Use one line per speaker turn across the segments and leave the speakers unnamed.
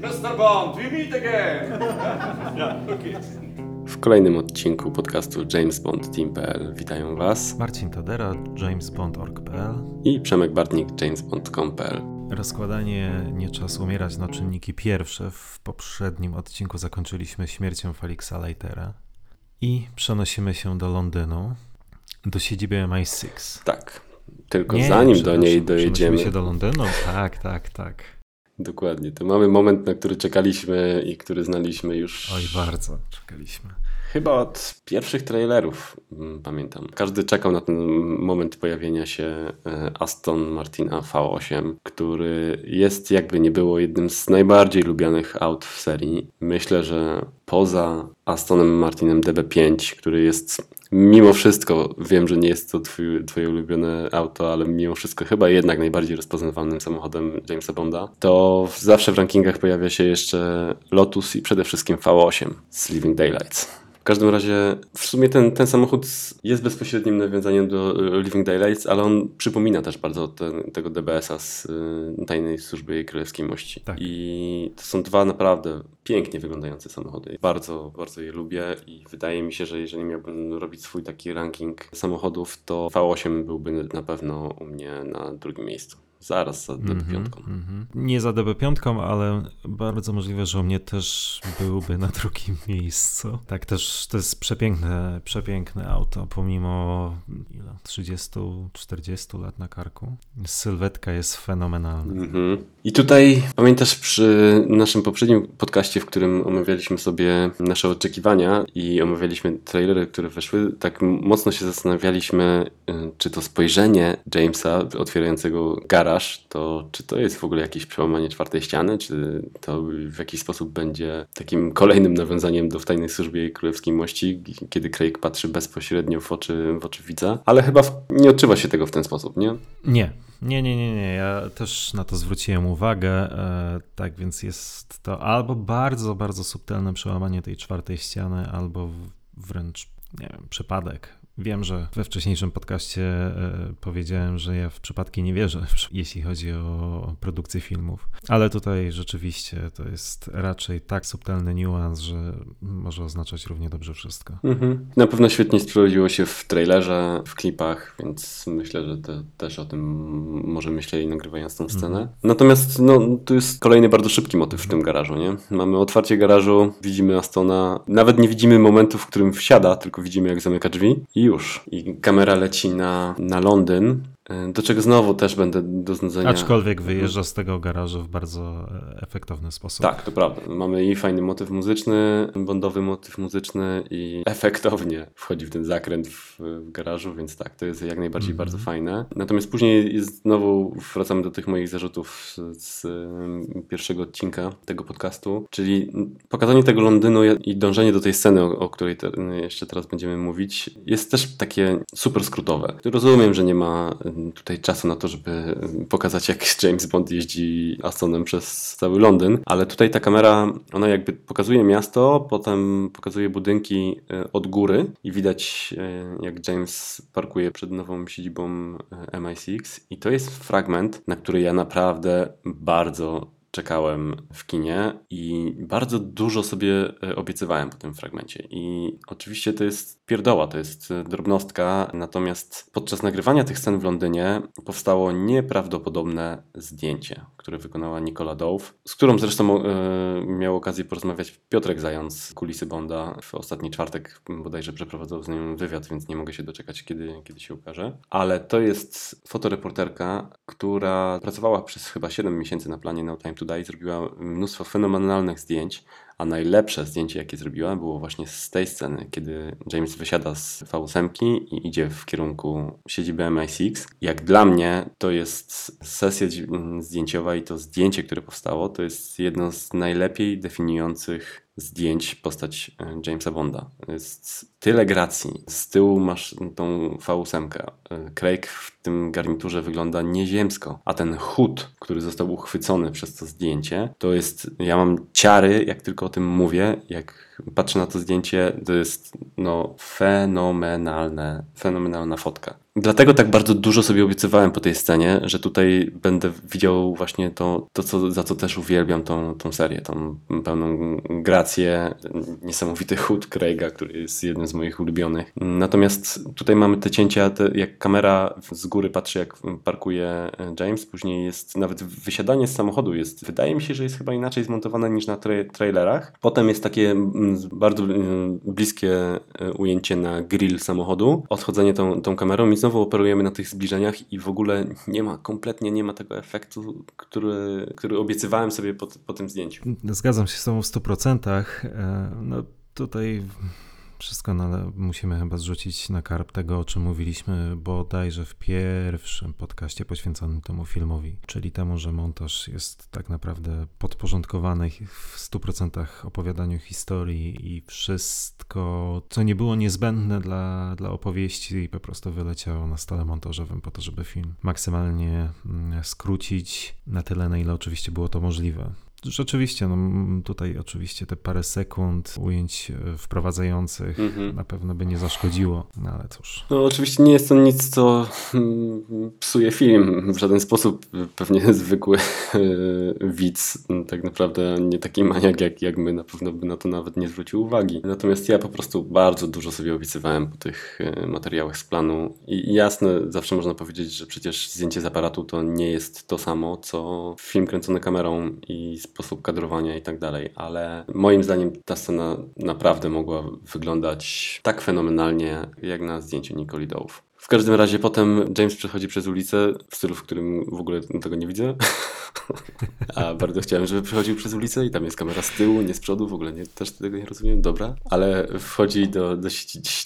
Mr. Bond, we meet again! yeah, okay.
W kolejnym odcinku podcastu James Bond Team.pl witają Was
Marcin Tadera, jamesbond.org.pl
i Przemek Bartnik, jamesbond.com.pl.
Rozkładanie Nie czas umierać na czynniki pierwsze. W poprzednim odcinku zakończyliśmy śmiercią Felixa Leitera i przenosimy się do Londynu, do siedziby MI6.
Tak, tylko zanim do niej dojedziemy,
Przenosimy się do Londynu? Tak, tak, tak.
Dokładnie, to mamy moment, na który czekaliśmy i który znaliśmy już
Oj, bardzo czekaliśmy.
Chyba od pierwszych trailerów, mm, pamiętam. Każdy czekał na ten moment pojawienia się e, Aston Martina V8, który jest jakby nie było jednym z najbardziej lubianych aut w serii. Myślę, że poza Astonem Martinem DB5, który jest mimo wszystko, wiem, że nie jest to twój, twoje ulubione auto, ale mimo wszystko chyba jednak najbardziej rozpoznawalnym samochodem Jamesa Bonda, to zawsze w rankingach pojawia się jeszcze Lotus i przede wszystkim V8 z Living Daylights. W każdym razie w sumie ten, ten samochód jest bezpośrednim nawiązaniem do e, Living Daylights, ale on przypomina też bardzo ten, tego DBS-a z y, Tajnej Służby Królewskiej Mości.
Tak.
I to są dwa naprawdę pięknie wyglądające samochody. Bardzo, bardzo je lubię i wydaje mi się, że jeżeli miałbym robić swój taki ranking samochodów, to V8 byłby na pewno u mnie na drugim miejscu. Zaraz za DB5.
Mhm. Nie za DB5, ale bardzo możliwe, że u mnie też byłby na drugim miejscu. Tak, też to jest przepiękne, przepiękne auto, pomimo ile, 30-40 lat na karku. Sylwetka jest fenomenalna.
Mhm. I tutaj pamiętasz przy naszym poprzednim podcaście, w którym omawialiśmy sobie nasze oczekiwania i omawialiśmy trailery, które wyszły, tak mocno się zastanawialiśmy, y, czy to spojrzenie Jamesa otwierającego garaż, to czy to jest w ogóle jakieś przełamanie czwartej ściany, czy to w jakiś sposób będzie takim kolejnym nawiązaniem do w tajnej służbie królewskiej mości, kiedy Craig patrzy bezpośrednio w oczy, w oczy widza, ale chyba w, nie odczuwa się tego w ten sposób, nie?
Nie, nie, nie, nie, nie. Ja też na to zwróciłem uwagę. E, tak więc jest to albo bardzo, bardzo subtelne przełamanie tej czwartej ściany, albo wręcz, nie wiem, przypadek. Wiem, że we wcześniejszym podcaście e, powiedziałem, że ja w przypadki nie wierzę, jeśli chodzi o produkcję filmów. Ale tutaj rzeczywiście to jest raczej tak subtelny niuans, że może oznaczać równie dobrze wszystko.
Mhm. Na pewno świetnie sprawdziło się w trailerze, w klipach, więc myślę, że te, też o tym może myśleli nagrywając tą scenę. Natomiast no, tu jest kolejny bardzo szybki motyw w tym garażu, nie? Mamy otwarcie garażu, widzimy Astona, nawet nie widzimy momentu, w którym wsiada, tylko widzimy jak zamyka drzwi i już. I kamera leci na, na Londyn, do czego znowu też będę do znudzenia...
Aczkolwiek wyjeżdża z tego garażu w bardzo e, efektowny sposób.
Tak, to prawda. Mamy i fajny motyw muzyczny, bondowy motyw muzyczny i efektownie wchodzi w ten zakręt w, w garażu, więc tak, to jest jak najbardziej bardzo fajne. Natomiast później znowu wracamy do tych moich zarzutów z, z pierwszego odcinka tego podcastu, czyli pokazanie tego Londynu i dążenie do tej sceny, o, o której te, jeszcze teraz będziemy mówić, jest też takie super skrótowe. Rozumiem, że nie ma tutaj czasu na to, żeby pokazać jak James Bond jeździ Astonem przez cały Londyn, ale tutaj ta kamera, ona jakby pokazuje miasto, potem pokazuje budynki e, od góry i widać e, jak James parkuje przed nową siedzibą e, MI6 i to jest fragment, na który ja naprawdę bardzo czekałem w kinie i bardzo dużo sobie e, obiecywałem po tym fragmencie. I oczywiście to jest pierdoła, to jest e, drobnostka, natomiast podczas nagrywania tych scen w Londynie powstało nieprawdopodobne zdjęcie, które wykonała Nicola Dove, z którą zresztą e, miał okazję porozmawiać Piotrek Zając kulisy Bonda w ostatni czwartek, bodajże przeprowadzał z nią wywiad, więc nie mogę się doczekać, kiedy, kiedy się ukaże. Ale to jest fotoreporterka, która pracowała przez chyba 7 miesięcy na planie No Time to Die, zrobiła mnóstwo fenomenalnych zdjęć, a najlepsze zdjęcie, jakie zrobiła, było właśnie z tej sceny, kiedy James wysiada z V8 i idzie w kierunku siedziby MI6. Jak dla mnie to jest sesja zdjęciowa i to zdjęcie, które powstało, to jest jedno z najlepiej definiujących zdjęć postać e, Jamesa Bonda. Jest tyle gracji. Z tyłu masz tą V8. E, Craig w tym garniturze wygląda nieziemsko, a ten chód, który został uchwycony przez to zdjęcie, to jest, ja mam ciary, jak tylko o tym mówię, jak patrzę na to zdjęcie, to jest no fenomenalne, fenomenalna fotka. Dlatego tak bardzo dużo sobie obiecywałem po tej scenie, że tutaj będę widział właśnie to, to co, za co też uwielbiam tą, tą serię, tą pełną grację, niesamowity chód Craiga, który jest jednym z moich ulubionych. Natomiast tutaj mamy te cięcia, te, jak kamera z góry patrzy, jak parkuje James, później jest nawet wysiadanie z samochodu jest, wydaje mi się, że jest chyba inaczej zmontowane niż na tra trailerach. Potem jest takie bardzo mm, bliskie e, ujęcie na grill samochodu, odchodzenie tą, tą kamerą i znowu operujemy na tych zbliżeniach i w ogóle nie ma, kompletnie nie ma tego efektu, który, który obiecywałem sobie po, po tym zdjęciu.
Zgadzam się z tobą w 100%. E, no tutaj wszystko, no musimy chyba zrzucić na karp tego, o czym mówiliśmy bodajże w pierwszym podcaście poświęconym temu filmowi, czyli temu, że montaż jest tak naprawdę podporządkowany w 100% opowiadaniu historii i wszystko, co nie było niezbędne dla, dla opowieści, po prostu wyleciało na stole montażowym po to, żeby film maksymalnie mm, skrócić na tyle, na ile oczywiście było to możliwe. Rzeczywiście, no tutaj oczywiście te parę sekund ujęć e, wprowadzających mm-hmm. na pewno by nie zaszkodziło, no ale cóż.
No oczywiście nie jest to nic, co mm, psuje film w żaden sposób. Pewnie zwykły e, widz, tak naprawdę nie taki maniak jak, jak my, na pewno by na to nawet nie zwrócił uwagi. Natomiast ja po prostu bardzo dużo sobie obiecywałem po tych e, materiałach z planu i jasne, zawsze można powiedzieć, że przecież zdjęcie z aparatu to nie jest to samo, co film kręcony kamerą i z sposób kadrowania i tak dalej, ale moim zdaniem ta scena naprawdę mogła wyglądać tak fenomenalnie jak na zdjęciu Nicoli Dołów. Każdym razie potem James przechodzi przez ulicę w stylu, w którym w ogóle tego nie widzę. A bardzo chciałem, żeby przechodził przez ulicę i tam jest kamera z tyłu, nie z przodu, w ogóle nie, też tego nie rozumiem, dobra. Ale wchodzi do, do,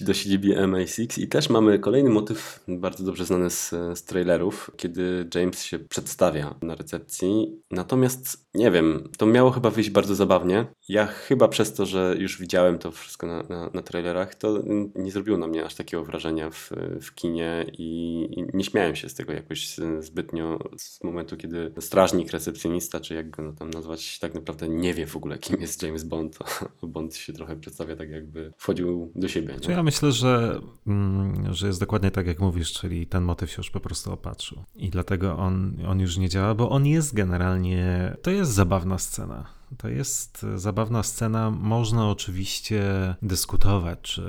do siedziby MI6 i też mamy kolejny motyw bardzo dobrze znany z, z trailerów, kiedy James się przedstawia na recepcji. Natomiast nie wiem, to miało chyba wyjść bardzo zabawnie. Ja chyba przez to, że już widziałem to wszystko na, na, na trailerach, to nie zrobiło na mnie aż takiego wrażenia w, w kinie i, nie śmiałem się z tego jakoś zbytnio z momentu, kiedy strażnik, recepcjonista, czy jak go no tam nazwać, tak naprawdę nie wie w ogóle, kim jest James Bond. Bond się trochę przedstawia tak, jakby wchodził do siebie.
Ja myślę, że, mm, że jest dokładnie tak, jak mówisz, czyli ten motyw się już po prostu opatrzył. I dlatego on, on już nie działa, bo on jest generalnie, to jest zabawna scena. To jest zabawna scena. Można oczywiście dyskutować, czy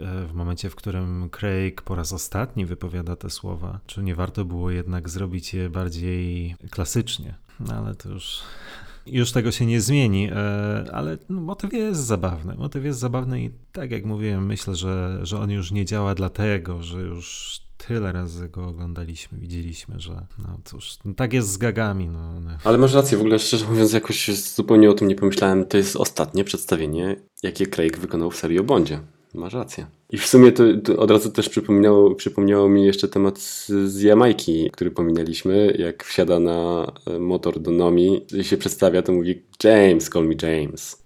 e, w momencie, w którym Craig po raz ostatni wypowiada te słowa, czy nie warto było jednak zrobić je bardziej klasycznie. No ale to już już tego się nie zmieni, e, ale motyw jest zabawny. Motyw jest zabawny i tak jak mówiłem, myślę, że, że on już nie działa dlatego, że już tyle razy go oglądaliśmy, widzieliśmy, że no cóż, no tak jest z gagami. No.
Ale masz rację, w ogóle szczerze mówiąc jakoś zupełnie o tym nie pomyślałem. To jest ostatnie przedstawienie, jakie Craig wykonał w serii o Bondzie. Masz rację. I w sumie to, to, od razu też przypomniało, przypomniało mi jeszcze temat z, Jamajki, który pominęliśmy. Jak wsiada na e, motor do Nomi i się przedstawia, to mówi James, call me James.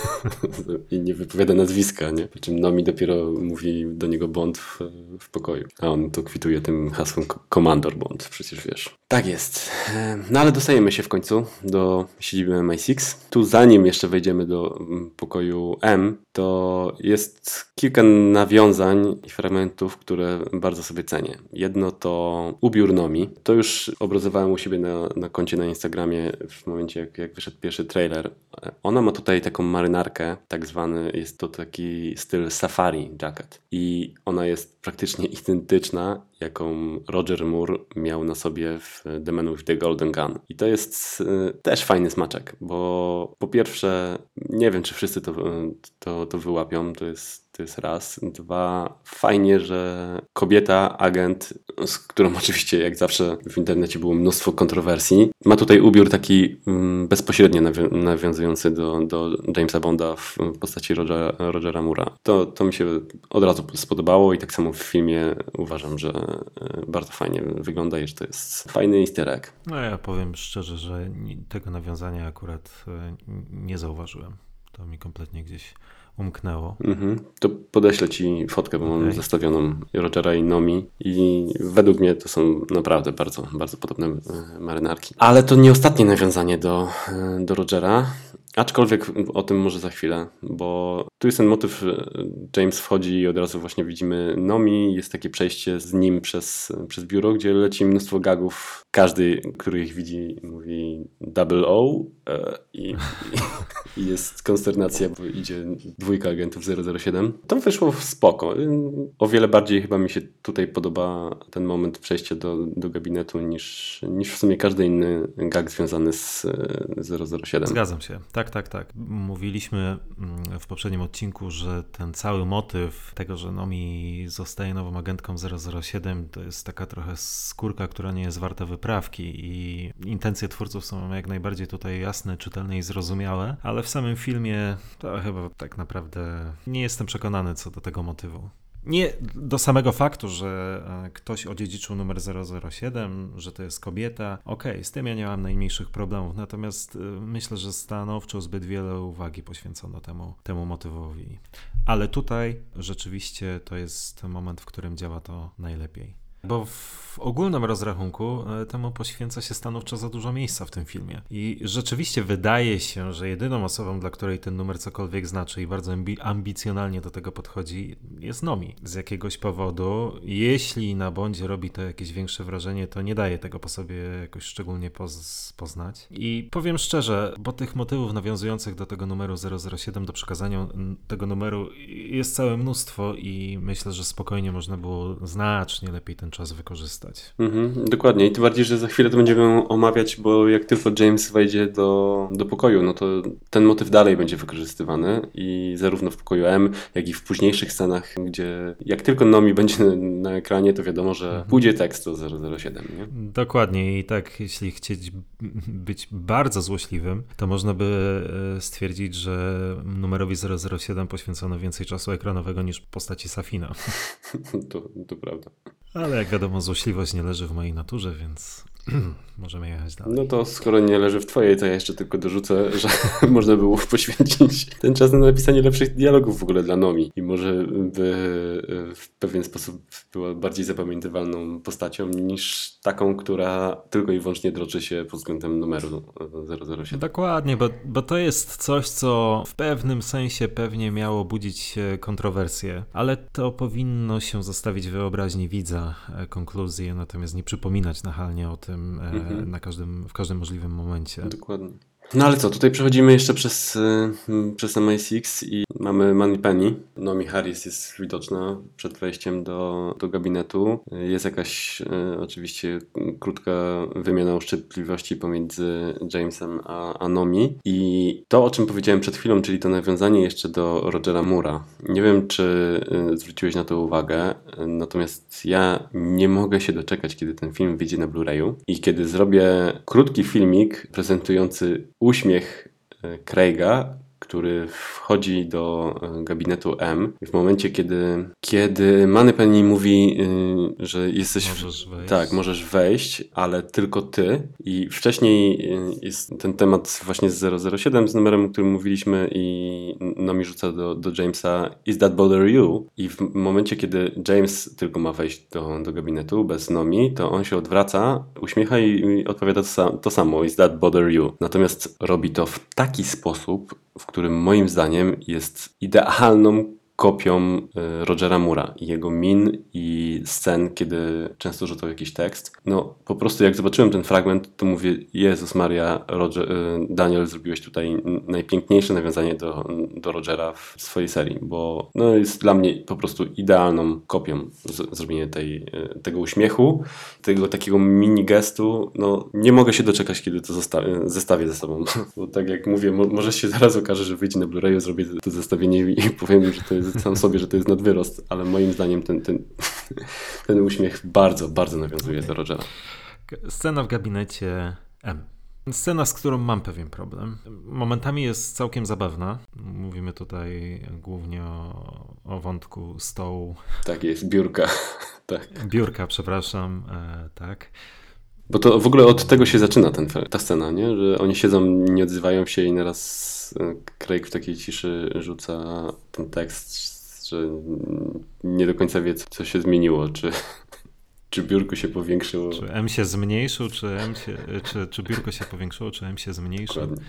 I nie wypowiada nazwiska, nie? Po czym Nomi dopiero mówi do niego Bond w, w pokoju. A on to kwituje tym hasłem Commander Bond, przecież wiesz. Tak jest. E, no ale dostajemy się w końcu do siedziby MI6. Tu zanim jeszcze wejdziemy do mm, pokoju M, to jest kilka nawiązań i fragmentów, które bardzo sobie cenię. Jedno to ubiór Nomi. To już obrazowałem u siebie na, na koncie na Instagramie w momencie, jak, jak wyszedł pierwszy trailer. Ona ma tutaj taką marynarkę, tak zwany, jest to taki styl safari jacket. I ona jest praktycznie identyczna, jaką Roger Moore miał na sobie w The Man with the Golden Gun. I to jest y, też fajny smaczek, bo po pierwsze, nie wiem, czy wszyscy to, to, to wyłapią, to jest to jest raz. Dwa, fajnie, że kobieta, agent, z którą oczywiście jak zawsze w internecie było mnóstwo kontrowersji, ma tutaj ubiór taki um, bezpośrednio nawią nawiązujący do, do Jamesa Bonda w postaci Rogera, Rogera Mura. To, to mi się od razu spodobało i tak samo w filmie uważam, że e, bardzo fajnie wygląda i że to jest fajny easter egg.
No ja powiem szczerze, że tego nawiązania akurat e, nie zauważyłem. To mi kompletnie gdzieś umknęło.
Mhm. To podeślę ci fotkę, bo okay. mam zestawioną Rogera i Nomi i według mnie to są naprawdę bardzo, bardzo podobne e, marynarki. Ale to nie ostatnie nawiązanie do, e, do Rogera. Aczkolwiek o tym może za chwilę, bo tu jest ten motyw, James wchodzi i od razu właśnie widzimy Nomi, jest takie przejście z nim przez, przez biuro, gdzie leci mnóstwo gagów. Każdy, który ich widzi, mówi double O e, i, i jest konsternacja, bo idzie dwójka agentów 007. To wyszło spoko. O wiele bardziej chyba mi się tutaj podoba ten moment przejścia do, do gabinetu niż, niż w sumie każdy inny gag związany z 007.
Zgadzam się. Tak, tak, tak. Mówiliśmy mm, w poprzednim odcinku, że ten cały motyw tego, że Nomi zostaje nową agentką 007 to jest taka trochę skórka, która nie jest warta wyprawki i intencje twórców są jak najbardziej tutaj jasne, czytelne i zrozumiałe, ale w samym filmie to chyba tak naprawdę nie jestem przekonany co do tego motywu. Nie do samego faktu, że e, ktoś odziedziczył numer 007, że to jest kobieta. Okej, okay, z tym ja nie mam najmniejszych problemów, natomiast e, myślę, że stanowczo zbyt wiele uwagi poświęcono temu, temu motywowi. Ale tutaj rzeczywiście to jest moment, w którym działa to najlepiej. Bo w ogólnym rozrachunku e, temu poświęca się stanowczo za dużo miejsca w tym filmie. I rzeczywiście wydaje się, że jedyną osobą, dla której ten numer cokolwiek znaczy i bardzo ambi ambicjonalnie do tego podchodzi, jest Nomi. Z jakiegoś powodu, jeśli na Bondzie robi to jakieś większe wrażenie, to nie daje tego po sobie jakoś szczególnie poz poznać. I powiem szczerze, bo tych motywów nawiązujących do tego numeru 007, do przekazania tego numeru jest całe mnóstwo i myślę, że spokojnie można było znacznie lepiej ten czas wykorzystać.
Mhm, dokładnie. I tym bardziej, że za chwilę to będziemy omawiać, bo jak tylko James wejdzie do, do pokoju, no to ten motyw dalej będzie wykorzystywany i zarówno w pokoju M, jak i w późniejszych scenach, gdzie jak tylko Nomi będzie na, ekranie, to wiadomo, że mhm. pójdzie tekst do 007. Nie?
Dokładnie. I tak, jeśli chcieć być bardzo złośliwym, to można by e, stwierdzić, że numerowi 007 poświęcono więcej czasu ekranowego niż postaci Safina.
to, to prawda.
Ale jak wiadomo, złośliwość nie leży w mojej naturze, więc Możemy jechać dalej.
No to skoro nie leży w twojej, to ja jeszcze tylko dorzucę, że można było poświęcić ten czas na napisanie lepszych dialogów w ogóle dla Nomi i może by e, w pewien sposób była bardziej zapamiętywalną postacią niż taką, która tylko i wyłącznie droczy się pod względem numeru 007.
Dokładnie, bo, bo to jest coś, co w pewnym sensie pewnie miało budzić kontrowersje, ale to powinno się zostawić wyobraźni widza e, konkluzję, natomiast nie przypominać nachalnie o tym, tym e, mhm. na każdym, w każdym możliwym momencie.
Dokładnie. No ale co, tutaj przechodzimy jeszcze przez, y, przez MI6 i mamy Money Penny. Nomi Harris jest widoczna przed wejściem do, do gabinetu. Jest jakaś y, oczywiście krótka wymiana uszczypliwości pomiędzy Jamesem a, a Nomi. I to, o czym powiedziałem przed chwilą, czyli to nawiązanie jeszcze do Rogera Mura. Nie wiem, czy y, zwróciłeś na to uwagę, natomiast ja nie mogę się doczekać, kiedy ten film wyjdzie na Blu-rayu i kiedy zrobię krótki filmik prezentujący uśmiech e, Craiga który wchodzi do e, gabinetu M w momencie, kiedy, kiedy Penny mówi, y, że jesteś...
Możesz wejść.
Tak, możesz wejść, ale tylko ty. I wcześniej y, jest ten temat właśnie z 007, z numerem, o którym mówiliśmy i Nomi rzuca do, do Jamesa Is that bother you? I w momencie, kiedy James tylko ma wejść do, do gabinetu bez Nomi, to on się odwraca, uśmiecha i, i odpowiada to, to samo Is that bother you? Natomiast robi to w taki sposób, w którym moim zdaniem jest idealną kopią e, Rogera Mura i jego min i scen, kiedy często rzucał jakiś tekst. No po prostu jak zobaczyłem ten fragment, to mówię, Jezus Maria, Roger, e, Daniel, zrobiłeś tutaj najpiękniejsze nawiązanie do, do Rogera w swojej serii, bo no, jest dla mnie po prostu idealną kopią z, zrobienie tej, e, tego uśmiechu, tego takiego mini gestu. No nie mogę się doczekać, kiedy to zestawię ze sobą, bo tak jak mówię, mo może się zaraz okaże, że wyjdzie na Blu-rayu, zrobię to zestawienie i powiem, że to jest sam sobie, że to jest nadwyrost, ale moim zdaniem ten, ten, ten uśmiech bardzo, bardzo nawiązuje okay. do Rogera.
Scena w gabinecie M. Scena, z którą mam pewien problem. Momentami jest całkiem zabawna. Mówimy tutaj głównie o, o wątku stołu.
Tak jest, biurka. tak.
Biurka, przepraszam, e, tak.
Bo to w ogóle od tego się zaczyna ten, ta scena, nie? że oni siedzą, nie odzywają się i naraz Craig w takiej ciszy rzuca ten tekst, że nie do końca wie, co się zmieniło, czy, czy biurko się powiększyło.
Czy M się zmniejszył, czy, M się, czy, czy biurko się powiększyło, czy M się zmniejszył. Dokładnie.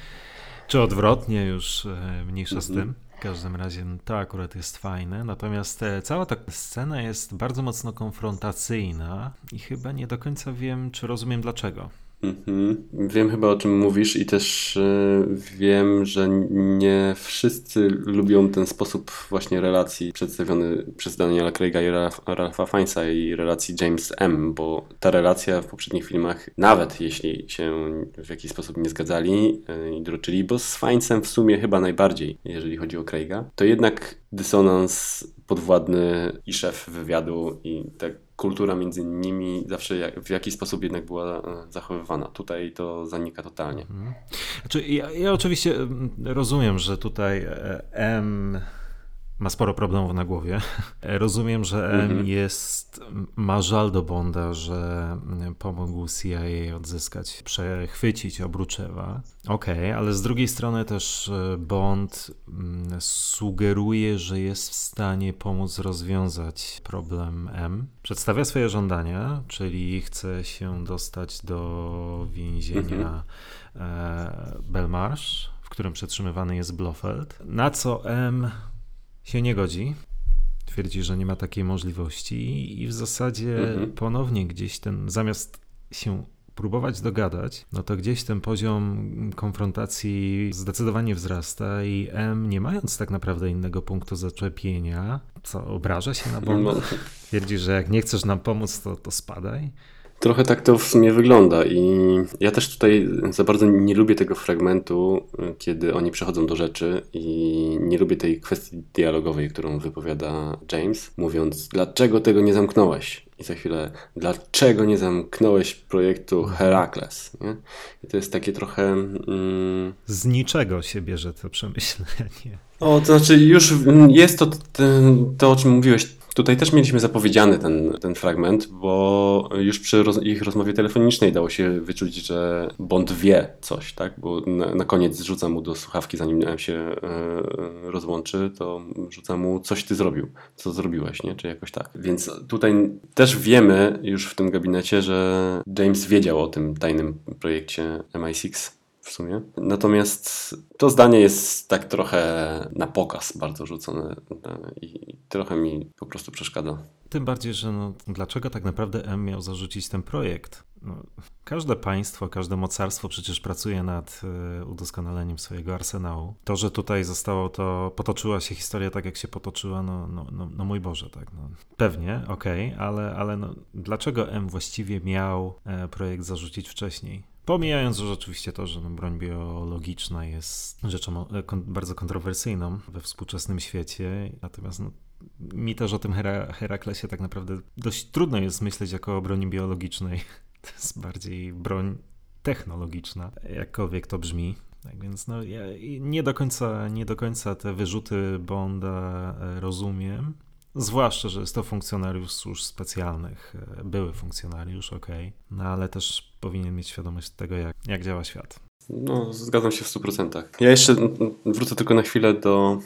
Czy odwrotnie, już e, mniejsza z tym. Każdym razie no, to akurat jest fajne. Natomiast e, cała ta scena jest bardzo mocno konfrontacyjna i chyba nie do końca wiem, czy rozumiem dlaczego.
Mhm. Wiem chyba o czym mówisz i też y, wiem, że nie wszyscy lubią ten sposób właśnie relacji przedstawiony przez Daniela Craiga i Ralpha Fiennesa i relacji James M, bo ta relacja w poprzednich filmach, nawet jeśli się w jakiś sposób nie zgadzali y, i droczyli, bo z Fiennesem w sumie chyba najbardziej, jeżeli chodzi o Craiga, to jednak dysonans podwładny i szef wywiadu i tak kultura między nimi zawsze jak, w jakiś sposób jednak była e, zachowywana. Tutaj to zanika totalnie. Mhm.
Znaczy, ja, ja oczywiście mm, rozumiem, że tutaj e, M ma sporo problemów na głowie. Rozumiem, że M mhm. jest, ma żal do Bonda, że pomógł CIA odzyskać, przechwycić Obruczewa. Okej, okay, ale z drugiej strony też e, Bond mm, sugeruje, że jest w stanie pomóc rozwiązać problem M. Przedstawia swoje żądania, czyli chce się dostać do więzienia mhm. Belmarsh, w którym przetrzymywany jest Blofeld. Na co M się nie godzi. Twierdzi, że nie ma takiej możliwości i w zasadzie mhm. ponownie gdzieś ten, zamiast się próbować dogadać, no to gdzieś ten poziom konfrontacji zdecydowanie wzrasta i M, nie mając tak naprawdę innego punktu zaczepienia, co obraża się na Bonda, no. twierdzi, że jak nie chcesz nam pomóc, to, to spadaj.
Trochę tak to w sumie wygląda i ja też tutaj za bardzo nie lubię tego fragmentu, kiedy oni przechodzą do rzeczy i nie lubię tej kwestii dialogowej, którą wypowiada James, mówiąc dlaczego tego nie zamknąłeś? I za chwilę, dlaczego nie zamknąłeś projektu Herakles? Nie? I to jest takie trochę... Mm...
Z niczego się bierze to przemyślenie.
O, to znaczy już jest to, to, to o czym mówiłeś Tutaj też mieliśmy zapowiedziany ten, ten fragment, bo już przy roz, ich rozmowie telefonicznej dało się wyczuć, że Bond wie coś, tak? Bo na, na koniec rzuca mu do słuchawki, zanim się e, rozłączy, to rzuca mu coś ty zrobił, co zrobiłeś, nie? Czy jakoś tak. Więc tutaj też wiemy już w tym gabinecie, że James wiedział o tym tajnym projekcie MI6 w sumie. Natomiast to zdanie jest tak trochę na pokaz bardzo rzucone i trochę mi po prostu przeszkadza.
Tym bardziej, że no, dlaczego tak naprawdę M miał zarzucić ten projekt? No, każde państwo, każde mocarstwo przecież pracuje nad y, udoskonaleniem swojego arsenału. To, że tutaj zostało to, potoczyła się historia tak, jak się potoczyła, no, no, no, no mój Boże, tak. No. Pewnie, okej, okay, ale, ale no, dlaczego M właściwie miał e, projekt zarzucić wcześniej? Pomijając że oczywiście to, że broń biologiczna jest rzeczą e, bardzo kontrowersyjną we współczesnym świecie, natomiast no, mi też o tym Hera Heraklesie tak naprawdę dość trudno jest myśleć jako o broni biologicznej. To jest bardziej broń technologiczna, jakkolwiek to brzmi. Tak więc no, ja nie do końca, nie do końca te wyrzuty Bonda e, rozumiem. Zwłaszcza, że jest to funkcjonariusz służb specjalnych, e, były funkcjonariusz, ok, no ale też powinien mieć świadomość tego, jak, jak działa świat.
No, zgadzam się w 100%. Ja jeszcze wrócę tylko na chwilę do,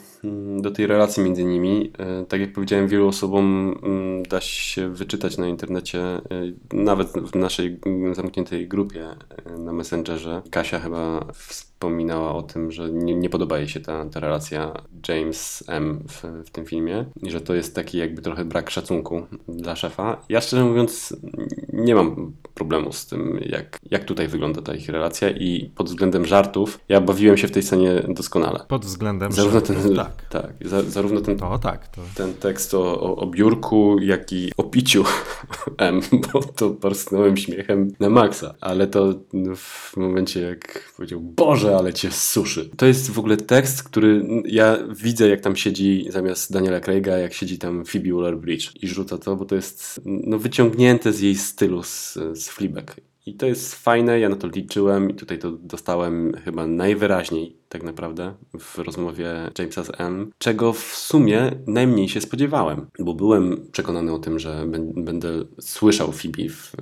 do tej relacji między nimi. E, tak jak powiedziałem, wielu osobom mm, da się wyczytać na internecie, e, nawet w naszej zamkniętej grupie na Messengerze. Kasia chyba wspominała o tym, że nie, nie podoba jej się ta, ta relacja James M w, w tym filmie i że to jest taki jakby trochę brak szacunku dla szefa. Ja szczerze mówiąc nie mam problemu z tym, jak, jak tutaj wygląda ta ich relacja i pod względem żartów ja bawiłem się w tej scenie doskonale.
Pod względem
zarówno żartów, ten, tak. tak za, zarówno ten,
to, tak, to.
ten tekst o, o, o biurku, jak i o piciu M, bo to parsknąłem śmiechem na maksa, ale to w momencie jak powiedział, Boże, Boże, ale cię suszy. To jest w ogóle tekst, który ja widzę, jak tam siedzi zamiast Daniela Craiga, jak siedzi tam Phoebe Waller-Bridge i rzuca to, bo to jest no, wyciągnięte z jej stylu z, z Fleabag. I to jest fajne, ja na to liczyłem i tutaj to dostałem chyba najwyraźniej tak naprawdę w rozmowie Jamesa z M, czego w sumie najmniej się spodziewałem, bo byłem przekonany o tym, że będę słyszał Phoebe w,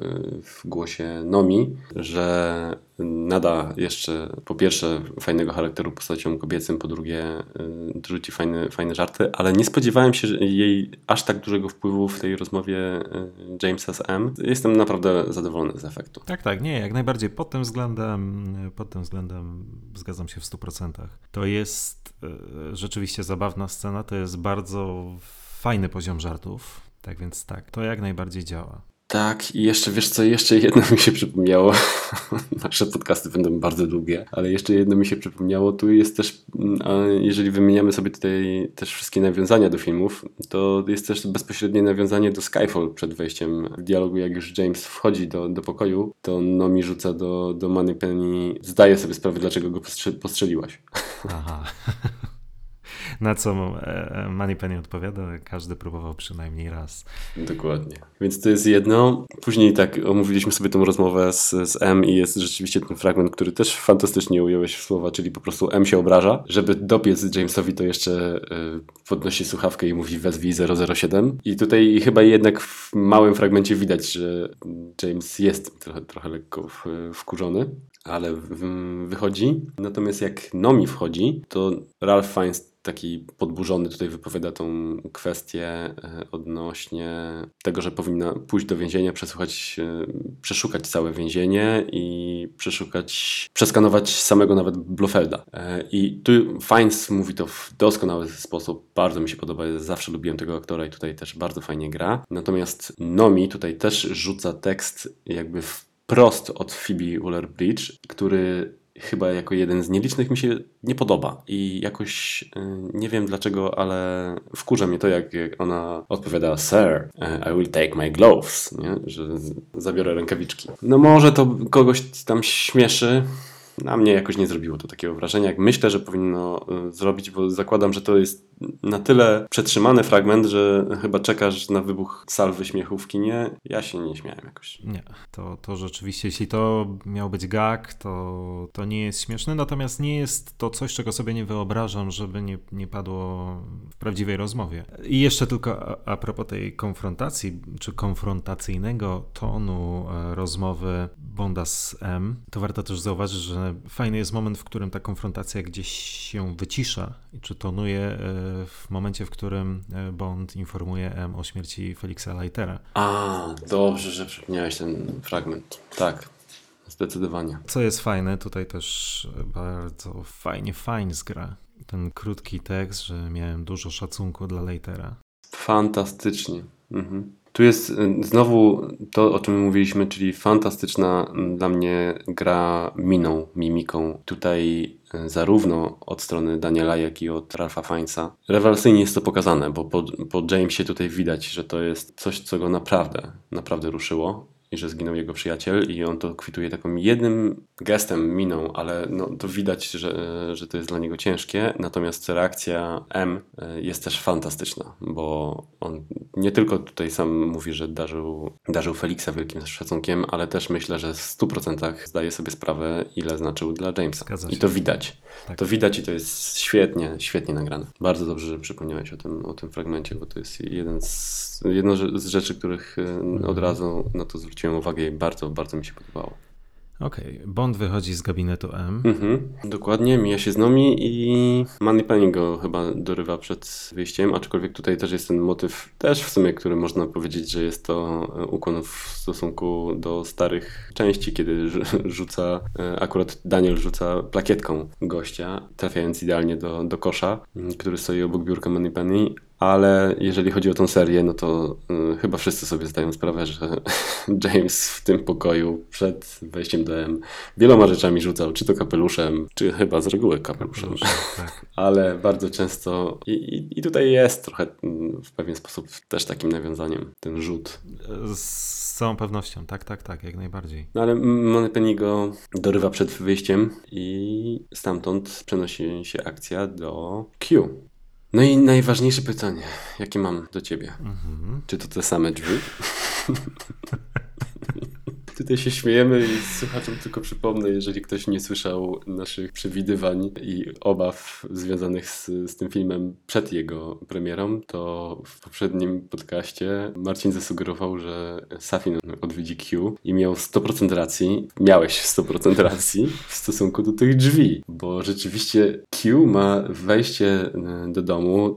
w głosie Nomi, że nada jeszcze po pierwsze fajnego charakteru postaciom kobiecym, po drugie y, rzuci fajne, fajne żarty, ale nie spodziewałem się jej aż tak dużego wpływu w tej rozmowie y, Jamesa z M. Jestem naprawdę zadowolony z efektu.
Tak, tak, nie, jak najbardziej pod tym względem, pod tym względem zgadzam się w 100%. 100%. To jest e, rzeczywiście zabawna scena, to jest bardzo fajny poziom żartów. Tak więc tak, to jak najbardziej działa.
Tak, i jeszcze wiesz co, jeszcze jedno mi się przypomniało. Nasze podcasty będą bardzo długie, ale jeszcze jedno mi się przypomniało. Tu jest też, jeżeli wymieniamy sobie tutaj też wszystkie nawiązania do filmów, to jest też bezpośrednie nawiązanie do Skyfall przed wejściem w dialogu. Jak już James wchodzi do, do pokoju, to Nomi rzuca do, do Moneypenny, zdaje sobie sprawę, dlaczego go postrzeliłaś. Aha.
na co e, Moneypenny odpowiada, każdy próbował przynajmniej raz.
Dokładnie. Więc to jest jedno. Później tak omówiliśmy sobie tą rozmowę z, z M i jest rzeczywiście ten fragment, który też fantastycznie ująłeś w słowa, czyli po prostu M się obraża. Żeby dopiec Jamesowi to jeszcze y, podnosi słuchawkę i mówi wezwij 007. I tutaj chyba jednak w małym fragmencie widać, że James jest trochę, trochę lekko wkurzony ale wychodzi. Natomiast jak Nomi wchodzi, to Ralph Fiennes taki podburzony tutaj wypowiada tą kwestię e, odnośnie tego, że powinna pójść do więzienia, przesłuchać, e, przeszukać całe więzienie i przeszukać, przeskanować samego nawet Blofelda. E, I tu Fiennes mówi to w doskonały sposób, bardzo mi się podoba, zawsze lubiłem tego aktora i tutaj też bardzo fajnie gra. Natomiast Nomi tutaj też rzuca tekst jakby wprost od Phoebe Waller-Bridge, który chyba jako jeden z nielicznych mi się nie podoba i jakoś y, nie wiem dlaczego, ale wkurza mnie to, jak ona odpowiada Sir, y, I will take my gloves, nie? że zabiorę rękawiczki. No może to kogoś tam śmieszy, na mnie jakoś nie zrobiło to takiego wrażenia, jak myślę, że powinno y, zrobić, bo zakładam, że to jest na tyle przetrzymany fragment, że chyba czekasz na wybuch salwy śmiechu w kinie. Ja się nie śmiałem jakoś.
Nie, to, to rzeczywiście, jeśli to miał być gag, to, to nie jest śmieszne, natomiast nie jest to coś, czego sobie nie wyobrażam, żeby nie, nie padło w prawdziwej rozmowie. I jeszcze tylko a, a propos tej konfrontacji, czy konfrontacyjnego tonu e, rozmowy Bonda z M, to warto też zauważyć, że fajny jest moment, w którym ta konfrontacja gdzieś się wycisza, czy tonuje e, w momencie, w którym e, Bond informuje M o śmierci Felixa Leitera.
A, dobrze, że przypomniałeś ten fragment. Tak, zdecydowanie.
Co jest fajne, tutaj też bardzo fajnie, fajnie zgra. Ten krótki tekst, że miałem dużo szacunku dla Leitera.
Fantastycznie. Mhm. Tu jest y, znowu to, o czym mówiliśmy, czyli fantastyczna dla mnie gra miną, mimiką. Tutaj y, zarówno od strony Daniela, jak i od Ralpha Fiennesa. Rewelacyjnie jest to pokazane, bo po, po Jamesie tutaj widać, że to jest coś, co go naprawdę, naprawdę ruszyło i że zginął jego przyjaciel i on to kwituje takim jednym gestem, miną, ale no, to widać, że, że to jest dla niego ciężkie, natomiast reakcja M e, jest też fantastyczna, bo on nie tylko tutaj sam mówi, że darzył, darzył Feliksa wielkim szacunkiem, ale też myślę, że w 100% zdaje sobie sprawę, ile znaczył dla Jamesa. I to widać. Tak. To widać i to jest świetnie, świetnie nagrane. Bardzo dobrze, że przypomniałeś o tym, o tym fragmencie, bo to jest jeden z, jedno z rzeczy, których e, od razu na to zwróciłem uwagę i bardzo, bardzo mi się podobało.
Okej, okay. Bond wychodzi z gabinetu M.
Mhm, dokładnie, mija się z nami i Moneypenny go chyba dorywa przed wyjściem, aczkolwiek tutaj też jest ten motyw, też w sumie, który można powiedzieć, że jest to e, ukłon w stosunku do starych części, kiedy rzuca, e, akurat Daniel rzuca plakietką gościa, trafiając idealnie do, do kosza, który stoi obok biurka Moneypenny, ale jeżeli chodzi o tą serię, no to y, chyba wszyscy sobie zdają sprawę, że James w tym pokoju przed wejściem do M wieloma rzeczami rzucał, czy to kapeluszem, czy chyba z reguły kapeluszem. Tak. ale bardzo często i, i, i, tutaj jest trochę mm, w pewien sposób też takim nawiązaniem ten rzut.
Z całą pewnością, tak, tak, tak, jak najbardziej.
No ale Moneypenny go dorywa przed wyjściem i stamtąd przenosi się akcja do Q. No i najważniejsze pytanie, jakie mam do ciebie? Mhm. Czy to te same drzwi? Tutaj się śmiejemy i słuchaczom tylko przypomnę, jeżeli ktoś nie słyszał naszych przewidywań i obaw związanych z, z tym filmem przed jego premierą, to w poprzednim podcaście Marcin zasugerował, że Safin odwiedzi Q i miał 100% racji, miałeś 100% racji w stosunku do tych drzwi, bo rzeczywiście Q ma wejście e, do domu,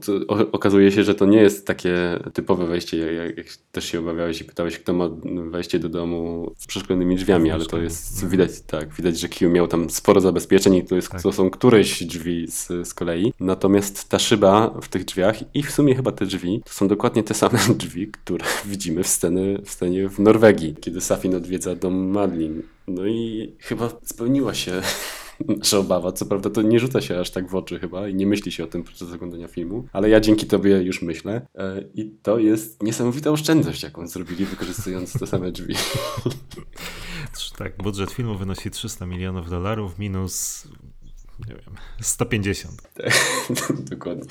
okazuje się, że to nie jest takie typowe wejście, jak, jak też się obawiałeś i pytałeś, kto ma wejście do domu przeszklonymi drzwiami, ale to jest widać, tak, widać, że Q miał tam sporo zabezpieczeń i to, jest,
Tak.
to są któreś drzwi z, z kolei. Natomiast ta szyba w tych drzwiach i w sumie chyba te drzwi to są dokładnie te same drzwi, które widzimy w, sceny, w scenie w Norwegii, kiedy Safin odwiedza dom Madlin. No i chyba spełniła się nasza obawa. Co prawda to nie rzuca się aż tak w oczy chyba i nie myśli się o tym podczas oglądania filmu, ale ja dzięki tobie już myślę e, i to jest niesamowita oszczędność, jaką zrobili wykorzystując te same drzwi.
Tak, budżet filmu wynosi 300 milionów dolarów minus nie wiem, 150.
Dokładnie.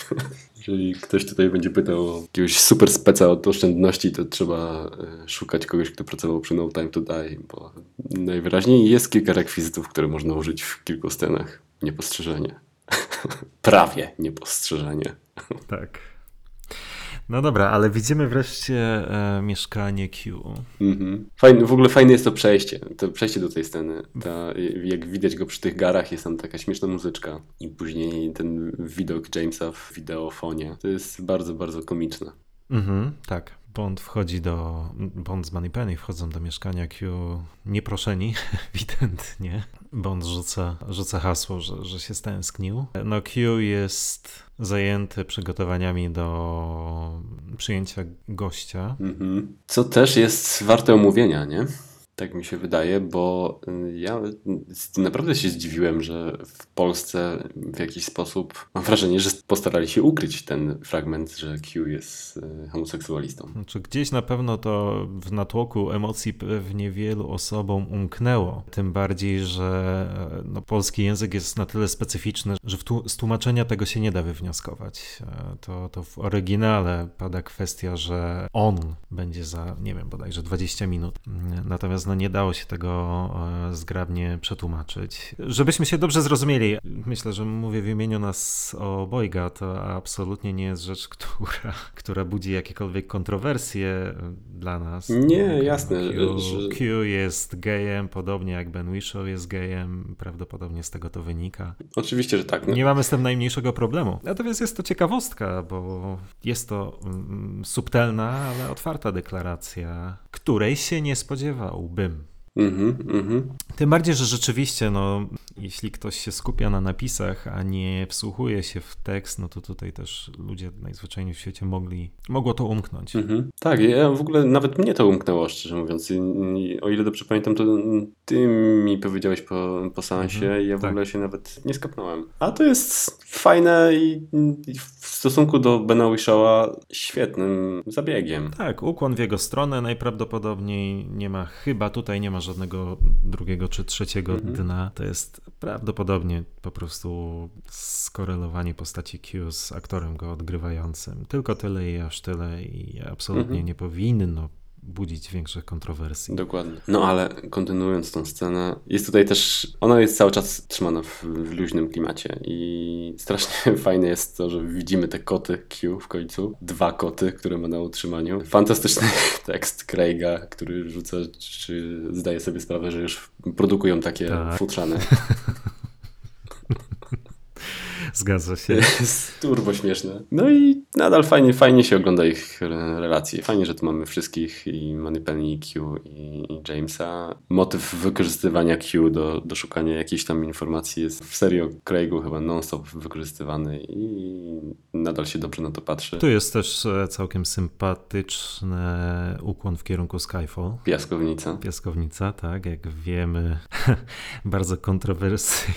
Jeżeli ktoś tutaj będzie pytał o jakiegoś super speca od oszczędności, to trzeba e, szukać kogoś, kto pracował przy No Time to Die, bo najwyraźniej jest kilka rekwizytów, które można użyć w kilku scenach. Niepostrzeżenie. Prawie niepostrzeżenie.
Tak. No dobra, ale widzimy wreszcie e, mieszkanie Q.
Mhm. Fajne, w ogóle fajne jest to przejście, to przejście do tej sceny. Ta, jak widać go przy tych garach, jest tam taka śmieszna muzyczka i później ten widok Jamesa w wideofonie. To jest bardzo, bardzo komiczne.
Mhm, tak. Bond wchodzi do. Bond z Moneypenny wchodzą do mieszkania Q nieproszeni, ewidentnie. Bond rzuca, rzuca hasło, że, że się stęsknił. No, Q jest zajęty przygotowaniami do przyjęcia gościa.
Mhm. Co też jest warte omówienia, nie? Tak mi się wydaje, bo y, ja naprawdę się zdziwiłem, że w Polsce w jakiś sposób mam wrażenie, że postarali się ukryć ten fragment, że Q jest y, homoseksualistą.
Znaczy, gdzieś na pewno to w natłoku emocji pewnie wielu osobom umknęło. Tym bardziej, że e, no, polski język jest na tyle specyficzny, że tu, z tłumaczenia tego się nie da wywnioskować. E, To, to w oryginale pada kwestia, że on będzie za, nie wiem, bodajże 20 minut. Natomiast no, nie dało się tego e, zgrabnie przetłumaczyć. Żebyśmy się dobrze zrozumieli, myślę, że mówię w imieniu nas obojga, to absolutnie nie jest rzecz, która, która budzi jakiekolwiek kontrowersje dla nas.
Nie,
Tak,
jasne,
Q,
że-
Q jest gejem, podobnie jak Ben Whishaw jest gejem, prawdopodobnie z tego to wynika.
Oczywiście, że tak. No,
Nie mamy z tym najmniejszego problemu. Natomiast jest to ciekawostka, bo jest to mm, subtelna, ale otwarta deklaracja, której się nie spodziewałbym.
Mhm, mhm.
Tym bardziej, że rzeczywiście, no, jeśli ktoś się skupia na napisach, a nie wsłuchuje się w tekst, no to tutaj też ludzie najzwyczajniej w świecie mogli, mogło to umknąć.
Mhm. Tak, ja w ogóle nawet mnie to umknęło, szczerze mówiąc. O ile dobrze pamiętam, to ty mi powiedziałeś po, po seansie
Mhm,
i ja w
tak.
ogóle się nawet nie skapnąłem. A to jest fajne i, i w stosunku do Bena Wishawa świetnym zabiegiem.
Tak, ukłon w jego stronę najprawdopodobniej nie ma, chyba tutaj nie ma żadnego drugiego czy trzeciego
Mhm.
dna. To jest prawdopodobnie po prostu skorelowanie postaci Q z aktorem go odgrywającym. Tylko tyle i aż tyle i absolutnie
Mhm.
nie powinno budzić większych kontrowersji.
Dokładnie. No ale kontynuując tą scenę, jest tutaj też, ona jest cały czas trzymana w, w luźnym klimacie i strasznie fajne jest to, że widzimy te koty Q w końcu. Dwa koty, które ma na utrzymaniu. Fantastyczny tekst Craiga, który rzuca, czy zdaje sobie sprawę, że już produkują takie
Tak.
futrzane.
Zgadza się.
Jest turbo śmieszne. No i nadal fajnie, fajnie się ogląda ich re- relacje. Fajnie, że tu mamy wszystkich i Moneypenny, i Q i, i Jamesa. Motyw wykorzystywania Q do, do szukania jakichś tam informacji jest w serii o Craigu chyba non-stop wykorzystywany i nadal się dobrze na to patrzy.
Tu jest też e, całkiem sympatyczny ukłon w kierunku Skyfall.
Piaskownica.
Piaskownica, tak, jak wiemy, bardzo kontrowersyjny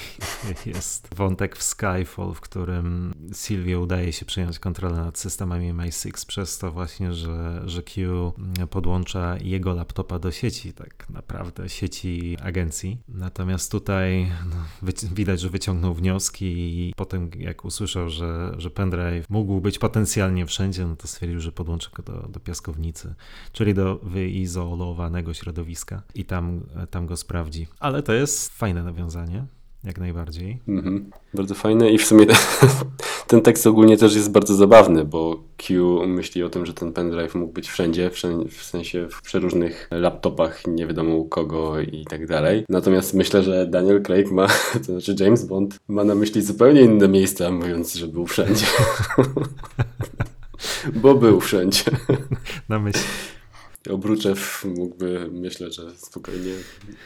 jest wątek w Skyfall, w którym Sylwia udaje się przejąć kontrolę nad systemami MI6 przez to właśnie, że, że Q podłącza jego laptopa do sieci, tak naprawdę sieci agencji. Natomiast tutaj no, widać, że wyciągnął wnioski i potem jak usłyszał, że, że pendrive mógł być potencjalnie wszędzie, no to stwierdził, że podłączy go do, do piaskownicy, czyli do wyizolowanego środowiska i tam, tam go sprawdzi. Ale to jest fajne nawiązanie, jak najbardziej.
Mhm. Bardzo fajne i w sumie ten tekst ogólnie też jest bardzo zabawny, bo Q myśli o tym, że ten pendrive mógł być wszędzie, w sensie w przeróżnych laptopach, nie wiadomo u kogo i tak dalej. Natomiast myślę, że Daniel Craig ma, to znaczy James Bond ma na myśli zupełnie inne miejsca, mówiąc, że był wszędzie. bo był wszędzie.
Na myśl.
Obruczew mógłby, myślę, że spokojnie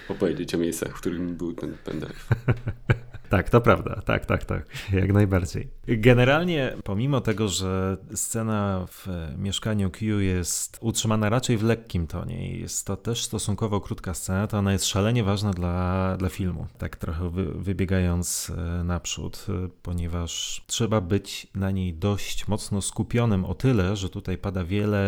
opowiedzieć o miejscach, w którym był ten pendrive.
Tak, to prawda. Tak, tak, tak. Jak najbardziej. Generalnie, pomimo tego, że scena w mieszkaniu Q jest utrzymana raczej w lekkim tonie i jest to też stosunkowo krótka scena, to ona jest szalenie ważna dla, dla filmu. Tak trochę wy, wybiegając e, naprzód, e, ponieważ trzeba być na niej dość mocno skupionym o tyle, że tutaj pada wiele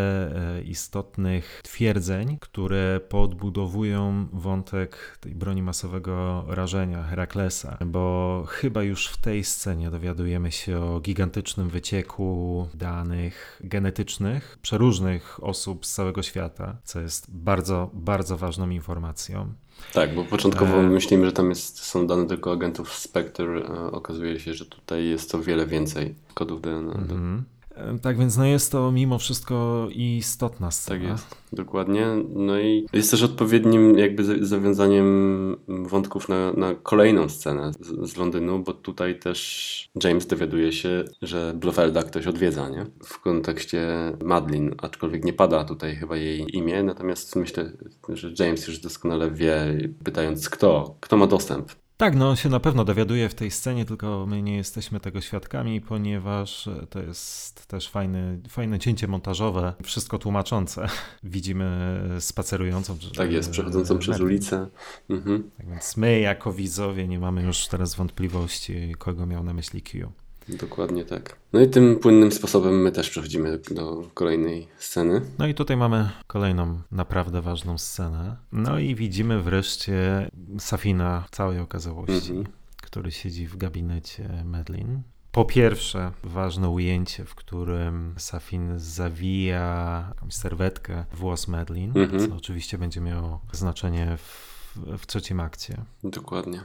e, istotnych twierdzeń, które podbudowują wątek tej broni masowego rażenia Heraklesa, bo chyba już w tej scenie dowiadujemy się o gigantycznym wycieku danych genetycznych przeróżnych osób z całego świata, co jest bardzo, bardzo ważną informacją.
Tak, bo początkowo e... myślimy, że tam jest, są dane tylko agentów Spectre. Okazuje się, że tutaj jest to wiele więcej kodów DNA. Mm -hmm.
Tak więc no jest to mimo wszystko istotna scena.
Tak jest, dokładnie. No i jest też odpowiednim jakby zawiązaniem wątków na, na kolejną scenę z, z, Londynu, bo tutaj też James dowiaduje się, że Blofelda ktoś odwiedza, nie? W kontekście Madlin, aczkolwiek nie pada tutaj chyba jej imię, natomiast myślę, że James już doskonale wie, pytając kto, kto ma dostęp
tak, no on się na pewno dowiaduje w tej scenie, tylko my nie jesteśmy tego świadkami, ponieważ to jest też fajne, fajne cięcie montażowe, wszystko tłumaczące. Widzimy spacerującą.
Tak jest, przechodzącą przez ulicę. Mhm.
Tak więc my jako widzowie nie mamy już teraz wątpliwości, kogo miał na myśli Q.
Dokładnie tak. No i tym płynnym sposobem my też przechodzimy do kolejnej sceny.
No i tutaj mamy kolejną naprawdę ważną scenę. No i widzimy wreszcie Safina w całej okazałości, mhm. który siedzi w gabinecie Medlin. Po pierwsze, ważne ujęcie, w którym Safin zawija jakąś serwetkę włos Medlin, mhm. co oczywiście będzie miało znaczenie w, w trzecim akcie.
Dokładnie.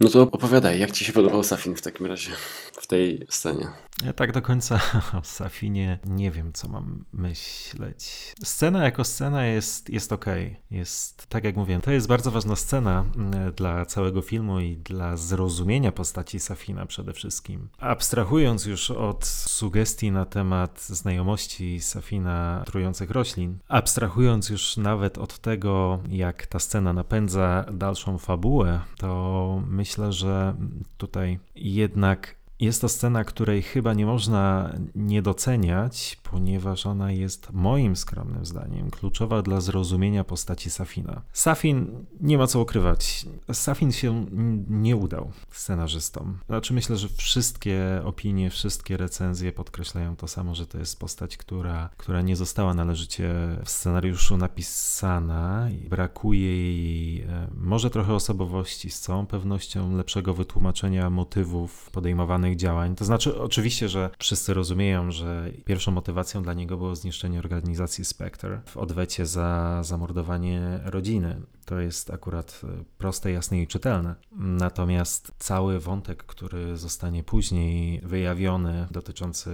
No to opowiadaj, jak ci się podobał Safin w takim razie, w tej scenie?
Ja tak do końca o Safinie nie wiem, co mam myśleć. Scena jako scena jest, jest ok. Jest, tak jak mówiłem, to jest bardzo ważna scena mm, dla całego filmu i dla zrozumienia postaci Safina przede wszystkim. Abstrahując już od sugestii na temat znajomości Safina trujących roślin, abstrahując już nawet od tego, jak ta scena napędza dalszą fabułę, to myślę, że tutaj jednak jest to scena, której chyba nie można nie doceniać, ponieważ ona jest moim skromnym zdaniem kluczowa dla zrozumienia postaci Safina. Safin nie ma co ukrywać. Safin się nie udał scenarzystom. Znaczy myślę, że wszystkie opinie, wszystkie recenzje podkreślają to samo, że to jest postać, która, która nie została należycie w scenariuszu napisana i brakuje jej e, może trochę osobowości, z całą pewnością lepszego wytłumaczenia motywów podejmowanych działań. To znaczy, oczywiście, że wszyscy rozumieją, że pierwszą motywacją dla niego było zniszczenie organizacji Spectre w odwecie za zamordowanie rodziny. To jest akurat e, proste, jasne i czytelne. Natomiast cały wątek, który zostanie później wyjawiony, dotyczący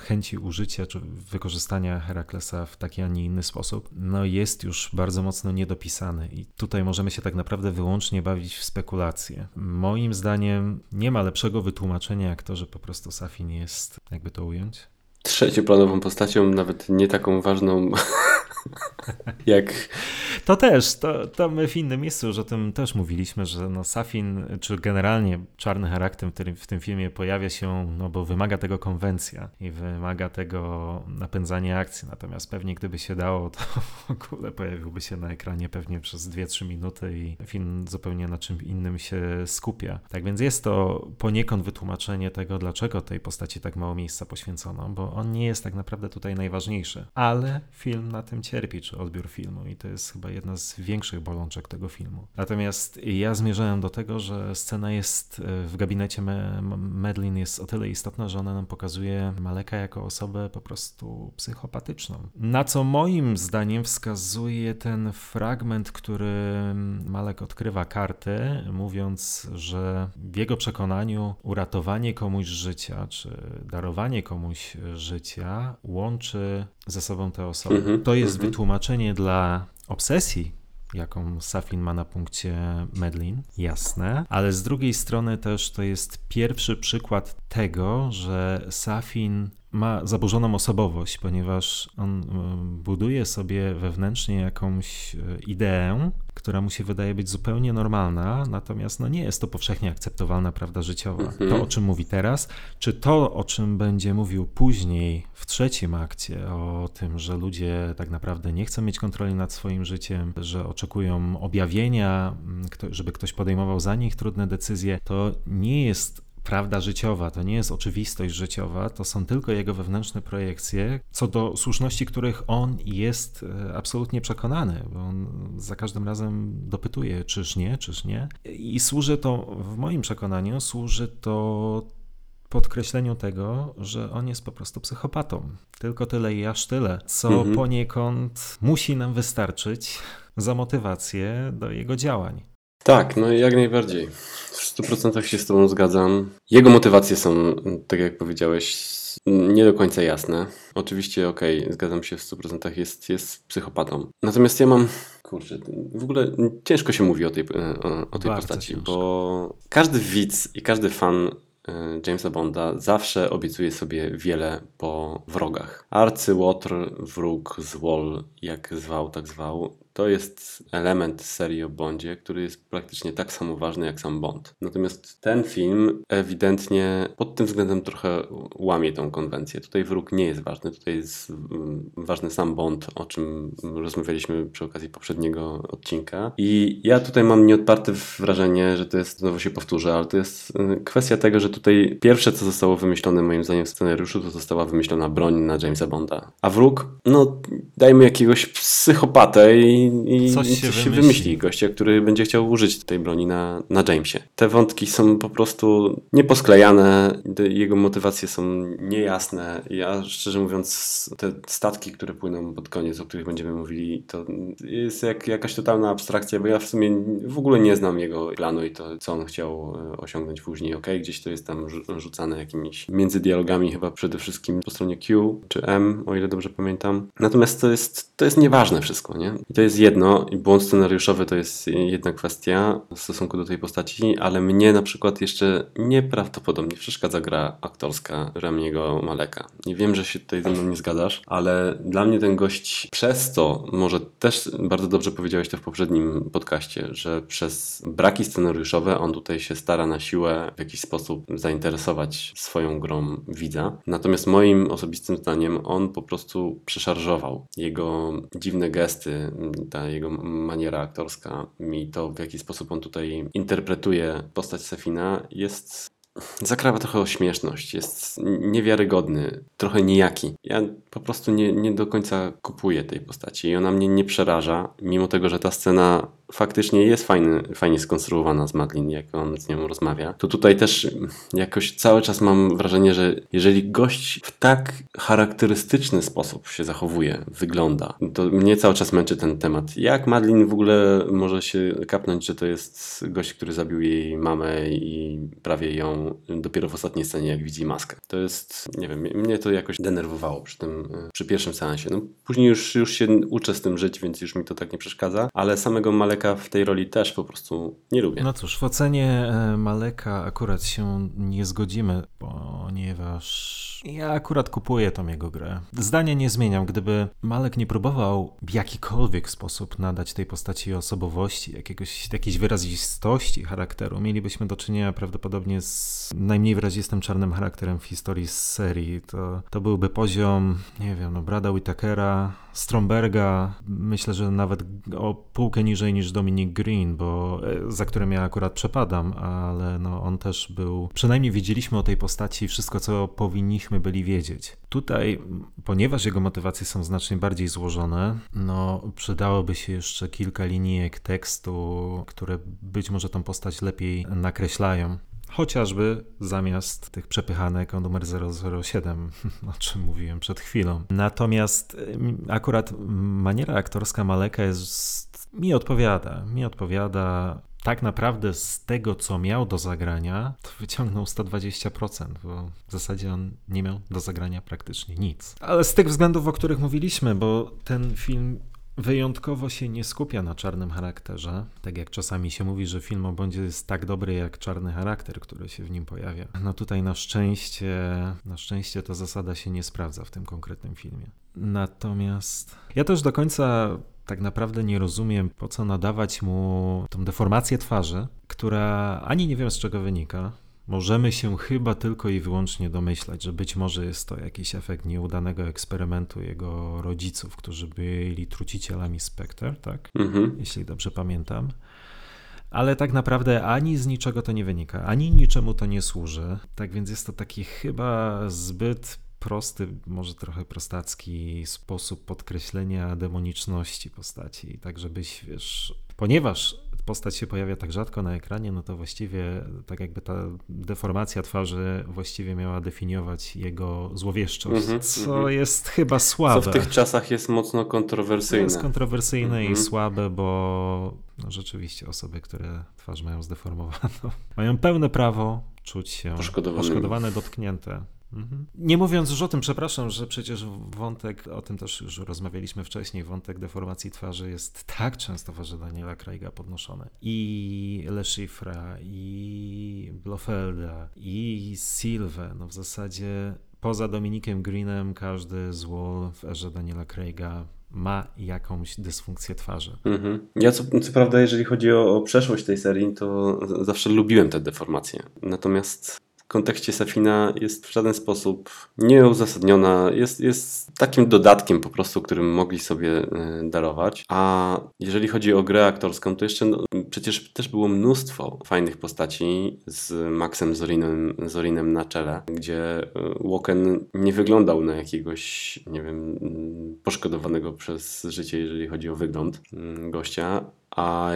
chęci użycia czy wykorzystania Heraklesa w taki, a nie inny sposób, no jest już bardzo mocno niedopisany. I tutaj możemy się tak naprawdę wyłącznie bawić w spekulacje. Moim zdaniem nie ma lepszego wytłumaczenia jak to, że po prostu Safin jest, jakby to ująć?
Trzecioplanową postacią, nawet nie taką ważną jak...
To też, to, to my w innym miejscu już o tym też mówiliśmy, że no Safin, czy generalnie czarny charakter, który w tym filmie pojawia się, no bo wymaga tego konwencja i wymaga tego napędzania akcji, natomiast pewnie gdyby się dało, to w ogóle pojawiłby się na ekranie pewnie przez 2-3 minuty i film zupełnie na czym innym się skupia. Tak więc jest to poniekąd wytłumaczenie tego, dlaczego tej postaci tak mało miejsca poświęcono, bo on nie jest tak naprawdę tutaj najważniejszy, ale film na tym cierpi, czy odbiór filmu i to jest chyba jedna z większych bolączek tego filmu. Natomiast ja zmierzałem do tego, że scena jest e, w gabinecie Medlin jest o tyle istotna, że ona nam pokazuje Maleka jako osobę po prostu psychopatyczną. Na co moim zdaniem wskazuje ten fragment, który Malek odkrywa karty, mówiąc, że w jego przekonaniu uratowanie komuś życia, czy darowanie komuś życia łączy ze sobą te osoby. Mm -hmm, to jest mm -hmm. wytłumaczenie dla obsesji, jaką Safin ma na punkcie Medlin, jasne, ale z drugiej strony też to jest pierwszy przykład tego, że Safin ma zaburzoną osobowość, ponieważ on buduje sobie wewnętrznie jakąś ideę, która mu się wydaje być zupełnie normalna, natomiast no nie jest to powszechnie akceptowalna prawda życiowa. Mhm. To, o czym mówi teraz, czy to, o czym będzie mówił później w trzecim akcie, o tym, że ludzie tak naprawdę nie chcą mieć kontroli nad swoim życiem, że oczekują objawienia, żeby ktoś podejmował za nich trudne decyzje, to nie jest prawda życiowa, to nie jest oczywistość życiowa, to są tylko jego wewnętrzne projekcje, co do słuszności których on jest e, absolutnie przekonany, bo on za każdym razem dopytuje, czyż nie, czyż nie. I służy to, w moim przekonaniu, służy to podkreśleniu tego, że on jest po prostu psychopatą. Tylko tyle i aż tyle, co mhm. poniekąd musi nam wystarczyć za motywację do jego działań.
Tak, no jak najbardziej. W 100% się z Tobą zgadzam. Jego motywacje są, tak jak powiedziałeś, nie do końca jasne. Oczywiście, okej, okay, zgadzam się w 100%, jest, jest psychopatą. Natomiast ja mam, kurczę, w ogóle ciężko się mówi o tej, o, o tej postaci, ciężko. bo każdy widz i każdy fan e, Jamesa Bonda zawsze obiecuje sobie wiele po wrogach. Arcyłotr, wróg, złol, jak zwał, tak zwał, to jest element serii o Bondzie, który jest praktycznie tak samo ważny jak sam Bond. Natomiast ten film ewidentnie pod tym względem trochę łamie tą konwencję. Tutaj wróg nie jest ważny, tutaj jest mm, ważny sam Bond, o czym rozmawialiśmy przy okazji poprzedniego odcinka. I ja tutaj mam nieodparte wrażenie, że to jest, znowu się powtórzę, ale to jest y, kwestia tego, że tutaj pierwsze, co zostało wymyślone moim zdaniem w scenariuszu, to została wymyślona broń na Jamesa Bonda. A wróg, no dajmy jakiegoś psychopatę i i, coś, się, coś się wymyśli. wymyśli. Gościa, który będzie chciał użyć tej broni na, na Jamesie. Te wątki są po prostu nieposklejane, jego motywacje są niejasne. Ja szczerze mówiąc, te statki, które płyną pod koniec, o których będziemy mówili, to jest jak, jakaś totalna abstrakcja, bo ja w sumie w ogóle nie znam jego planu i to, co on chciał e, osiągnąć później. Ok, gdzieś to jest tam rzucane jakimiś między dialogami, chyba przede wszystkim po stronie Q czy M, o ile dobrze pamiętam. Natomiast to jest, to jest nieważne wszystko, nie? I to jest jedno i błąd scenariuszowy to jest jedna kwestia w stosunku do tej postaci, ale mnie na przykład jeszcze nieprawdopodobnie przeszkadza gra aktorska Ramiego Maleka. Nie wiem, że się tutaj ze mną nie zgadzasz, ale dla mnie ten gość przez to, może też bardzo dobrze powiedziałeś to w poprzednim podcaście, że przez braki scenariuszowe on tutaj się stara na siłę w jakiś sposób zainteresować swoją grą widza. Natomiast moim osobistym zdaniem on po prostu przeszarżował. Jego dziwne gesty, ta jego maniera aktorska mi to, w jaki sposób on tutaj interpretuje postać Sefina, jest zakrawa trochę o śmieszność, jest niewiarygodny, trochę nijaki. Ja po prostu nie, nie do końca kupuję tej postaci i ona mnie nie przeraża, mimo tego, że ta scena faktycznie jest fajny, fajnie skonstruowana z Madlin, jak on z nią rozmawia, to tutaj też jakoś cały czas mam wrażenie, że jeżeli gość w tak charakterystyczny sposób się zachowuje, wygląda, to mnie cały czas męczy ten temat. Jak Madlin w ogóle może się kapnąć, że to jest gość, który zabił jej mamę i prawie ją dopiero w ostatniej scenie, jak widzi maskę. To jest, nie wiem, mnie to jakoś denerwowało przy tym, przy pierwszym seansie. No, później już, już się uczę z tym żyć, więc już mi to tak nie przeszkadza, ale samego Maleka Maleka w tej roli też po prostu nie lubię.
No cóż, w ocenie e, Maleka akurat się nie zgodzimy, ponieważ ja akurat kupuję tą jego grę. Zdania nie zmieniam. Gdyby Malek nie próbował w jakikolwiek sposób nadać tej postaci osobowości, jakiegoś, jakiejś wyrazistości charakteru, mielibyśmy do czynienia prawdopodobnie z najmniej wyrazistym czarnym charakterem w historii serii. To, to byłby poziom, nie wiem, no Brada Whitakera, Stromberga, myślę, że nawet o półkę niżej niż Dominic Green, bo e, za którym ja akurat przepadam, ale no on też był, przynajmniej wiedzieliśmy o tej postaci wszystko, co powinniśmy byli wiedzieć. Tutaj, ponieważ jego motywacje są znacznie bardziej złożone, no przydałoby się jeszcze kilka linijek tekstu, które być może tą postać lepiej nakreślają. Chociażby zamiast tych przepychanek o numer 007, o czym mówiłem przed chwilą. Natomiast akurat maniera aktorska Maleka jest, mi odpowiada. Mi odpowiada tak naprawdę z tego, co miał do zagrania, to wyciągnął 120%, bo w zasadzie on nie miał do zagrania praktycznie nic. Ale z tych względów, o których mówiliśmy, bo ten film wyjątkowo się nie skupia na czarnym charakterze. Tak jak czasami się mówi, że film o Bondzie jest tak dobry jak czarny charakter, który się w nim pojawia. No tutaj na szczęście, na szczęście ta zasada się nie sprawdza w tym konkretnym filmie. Natomiast ja też do końca tak naprawdę nie rozumiem, po co nadawać mu tą deformację twarzy, która ani nie wiem z czego wynika, Możemy się chyba tylko i wyłącznie domyślać, że być może jest to jakiś efekt nieudanego eksperymentu jego rodziców, którzy byli trucicielami Spectre, tak? Mhm. Jeśli dobrze pamiętam. Ale tak naprawdę ani z niczego to nie wynika, ani niczemu to nie służy. Tak więc jest to taki chyba zbyt prosty, może trochę prostacki sposób podkreślenia demoniczności postaci, tak żebyś, wiesz, ponieważ postać się pojawia tak rzadko na ekranie, no to właściwie tak jakby ta deformacja twarzy właściwie miała definiować jego złowieszczość, mm -hmm, co mm -hmm. jest chyba słabe.
Co w tych czasach jest mocno kontrowersyjne.
To jest kontrowersyjne mm -hmm. i mhm. słabe, bo no rzeczywiście osoby, które twarz mają zdeformowaną, mają pełne prawo czuć się poszkodowane, dotknięte. Mhm. Nie mówiąc już o tym, przepraszam, że przecież wątek, o tym też już rozmawialiśmy wcześniej, wątek deformacji twarzy jest tak często w Daniela Craiga podnoszony. I Le Chiffre, i Blofelda, i Silve, no w zasadzie poza Dominikiem Greenem każdy zło w erze Daniela Craiga ma jakąś dysfunkcję twarzy. Mhm.
Ja co, co, prawda, jeżeli chodzi o, o przeszłość tej serii, to zawsze lubiłem te deformacje. Natomiast kontekście Safina jest w żaden sposób nieuzasadniona, jest, jest takim dodatkiem po prostu, którym mogli sobie e, darować. A jeżeli chodzi o grę aktorską, to jeszcze no, przecież też było mnóstwo fajnych postaci z Maxem Zorinem, Zorinem na czele, gdzie e, Woken nie wyglądał na jakiegoś, nie wiem, poszkodowanego przez życie, jeżeli chodzi o wygląd mm, gościa, a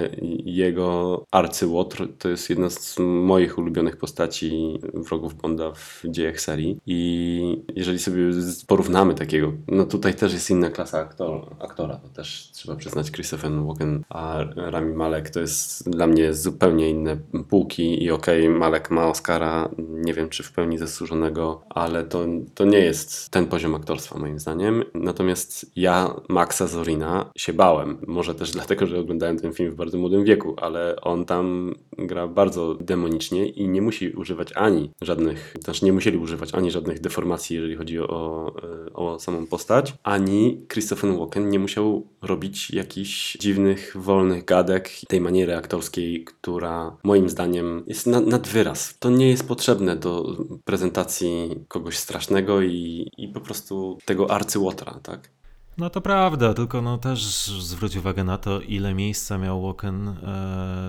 jego arcyłotr to jest jedna z moich ulubionych postaci wrogów Bonda w dziejach serii. I jeżeli sobie porównamy takiego, no tutaj też jest inna klasa aktor, aktora, to też trzeba przyznać Christopher Walken, a Rami Malek to jest dla mnie zupełnie inne półki. I okej, okay, Malek ma Oscara, nie wiem czy w pełni zasłużonego, ale to, to nie jest ten poziom aktorstwa moim zdaniem, natomiast ja Maxa Zorina się bałem, może też dlatego, że oglądałem ten ten film w bardzo młodym wieku, ale on tam gra bardzo demonicznie i nie musi używać ani żadnych, też nie musieli używać ani żadnych deformacji, jeżeli chodzi o, o samą postać, ani Christopher Walken nie musiał robić jakichś dziwnych, wolnych gadek tej maniery aktorskiej, która moim zdaniem jest na, nad wyraz. To nie jest potrzebne do prezentacji kogoś strasznego i, i po prostu tego arcyłotra, tak?
No to prawda, tylko no też zwróć uwagę na to, ile miejsca miał Woken e,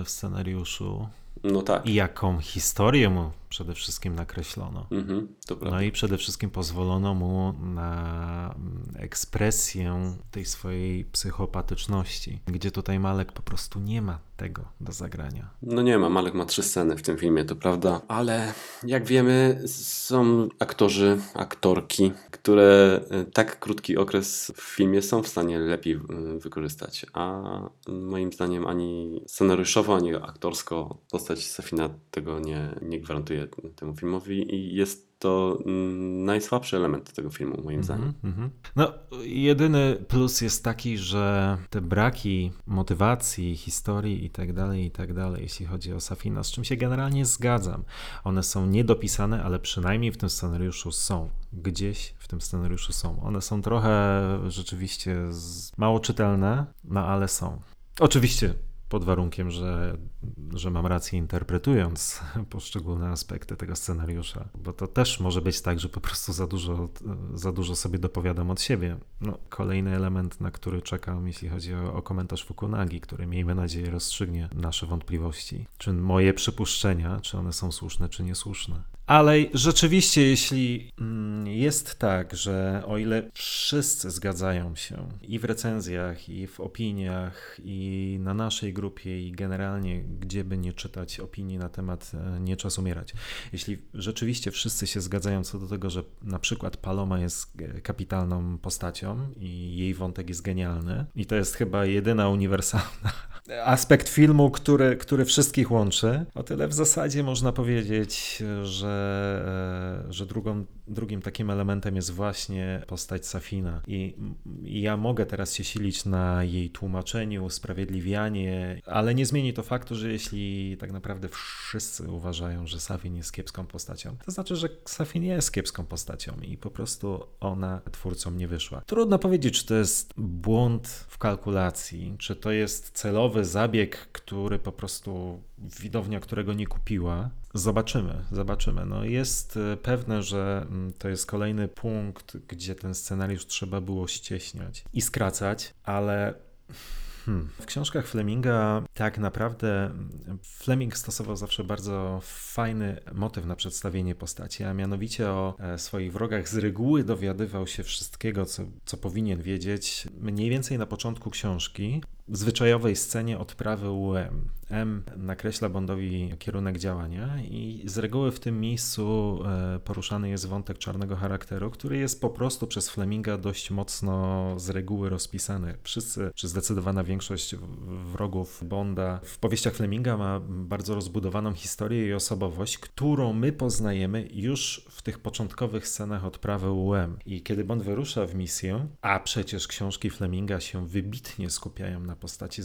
w scenariuszu.
No tak.
I jaką historię mu przede wszystkim nakreślono. Mhm, no i przede wszystkim pozwolono mu na mm, ekspresję tej swojej psychopatyczności, gdzie tutaj Malek po prostu nie ma tego do zagrania.
No nie ma, Malek ma trzy sceny w tym filmie, to prawda, ale jak wiemy, są aktorzy, aktorki, które e, tak krótki okres w filmie są w stanie lepiej e, wykorzystać, a moim zdaniem ani scenariuszowo, ani aktorsko postać Safina tego nie, nie gwarantuje temu filmowi i jest to mm, najsłabszy element tego filmu, moim -hmm, zdaniem. Mm -hmm.
No, jedyny plus jest taki, że te braki motywacji, historii i tak dalej, i tak dalej, jeśli chodzi o Safina, z czym się generalnie zgadzam, one są niedopisane, ale przynajmniej w tym scenariuszu są. Gdzieś w tym scenariuszu są. One są trochę rzeczywiście mało czytelne, no ale są. Oczywiście pod warunkiem, że, że mam rację interpretując poszczególne aspekty tego scenariusza, bo to też może być tak, że po prostu za dużo, za dużo sobie dopowiadam od siebie. No, kolejny element, na który czekam, jeśli chodzi o, o komentarz Fukunagi, który miejmy nadzieję rozstrzygnie nasze wątpliwości. Czy moje przypuszczenia, czy one są słuszne, czy niesłuszne. Ale rzeczywiście, jeśli mm, jest tak, że o ile wszyscy zgadzają się i w recenzjach, i w opiniach, i na naszej grupie, i generalnie, gdzie by nie czytać opinii na temat e, Nie czas umierać, jeśli rzeczywiście wszyscy się zgadzają co do tego, że na przykład Paloma jest e, kapitalną postacią i jej wątek jest genialny, i to jest chyba jedyna uniwersalna aspekt filmu, który, który wszystkich łączy, o tyle w zasadzie można powiedzieć, że, że drugą drugim takim elementem jest właśnie postać Safina. I, ja mogę teraz się silić na jej tłumaczeniu, usprawiedliwianie, ale nie zmieni to faktu, że jeśli tak naprawdę wszyscy uważają, że Safin jest kiepską postacią, to znaczy, że Safin jest kiepską postacią i po prostu ona twórcom nie wyszła. Trudno powiedzieć, czy to jest błąd w kalkulacji, czy to jest celowy zabieg, który po prostu widownia, którego nie kupiła. Zobaczymy, zobaczymy. No jest e, pewne, że to jest kolejny punkt, gdzie ten scenariusz trzeba było ścieśniać i skracać, ale Hmm. W książkach Fleminga tak naprawdę Fleming stosował zawsze bardzo fajny motyw na przedstawienie postaci, a mianowicie o e, swoich wrogach z reguły dowiadywał się wszystkiego, co, co powinien wiedzieć mniej więcej na początku książki, zwyczajowej scenie odprawy UM. M nakreśla Bondowi kierunek działania i z reguły w tym miejscu e, poruszany jest wątek czarnego charakteru, który jest po prostu przez Fleminga dość mocno z reguły rozpisany. Wszyscy, czy zdecydowana większość wrogów Bonda w powieściach Fleminga ma bardzo rozbudowaną historię i osobowość, którą my poznajemy już w tych początkowych scenach odprawy UM. I kiedy Bond wyrusza w misję, a przecież książki Fleminga się wybitnie skupiają na postaci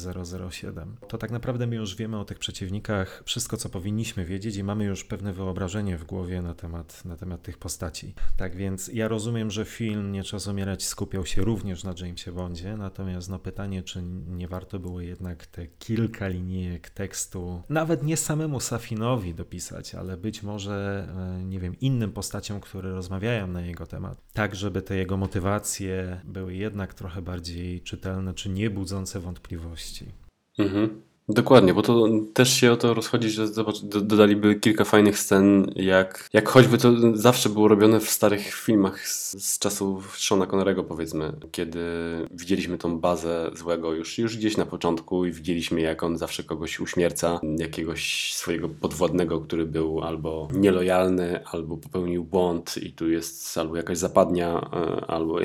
007, to tak naprawdę my już wiemy o tych przeciwnikach wszystko, co powinniśmy wiedzieć i mamy już pewne wyobrażenie w głowie na temat, na temat tych postaci. Tak więc ja rozumiem, że film Nie czas umierać skupiał się również na Jamesie Bondzie, natomiast no pytanie, czy nie warto było jednak te kilka linijek tekstu, nawet nie samemu Safinowi dopisać, ale być może, e, nie wiem, innym postaciom, które rozmawiają na jego temat, tak żeby te jego motywacje były jednak trochę bardziej czytelne, czy nie budzące wątpliwości.
Mhm. Dokładnie, bo to też się o to rozchodzi, że dodaliby kilka fajnych scen, jak, jak choćby to zawsze było robione w starych filmach z, z czasów Shona Connerego powiedzmy, kiedy widzieliśmy tą bazę złego już, już gdzieś na początku i widzieliśmy jak on zawsze kogoś uśmierca, jakiegoś swojego podwładnego, który był albo nielojalny, albo popełnił błąd i tu jest albo jakaś zapadnia, e, albo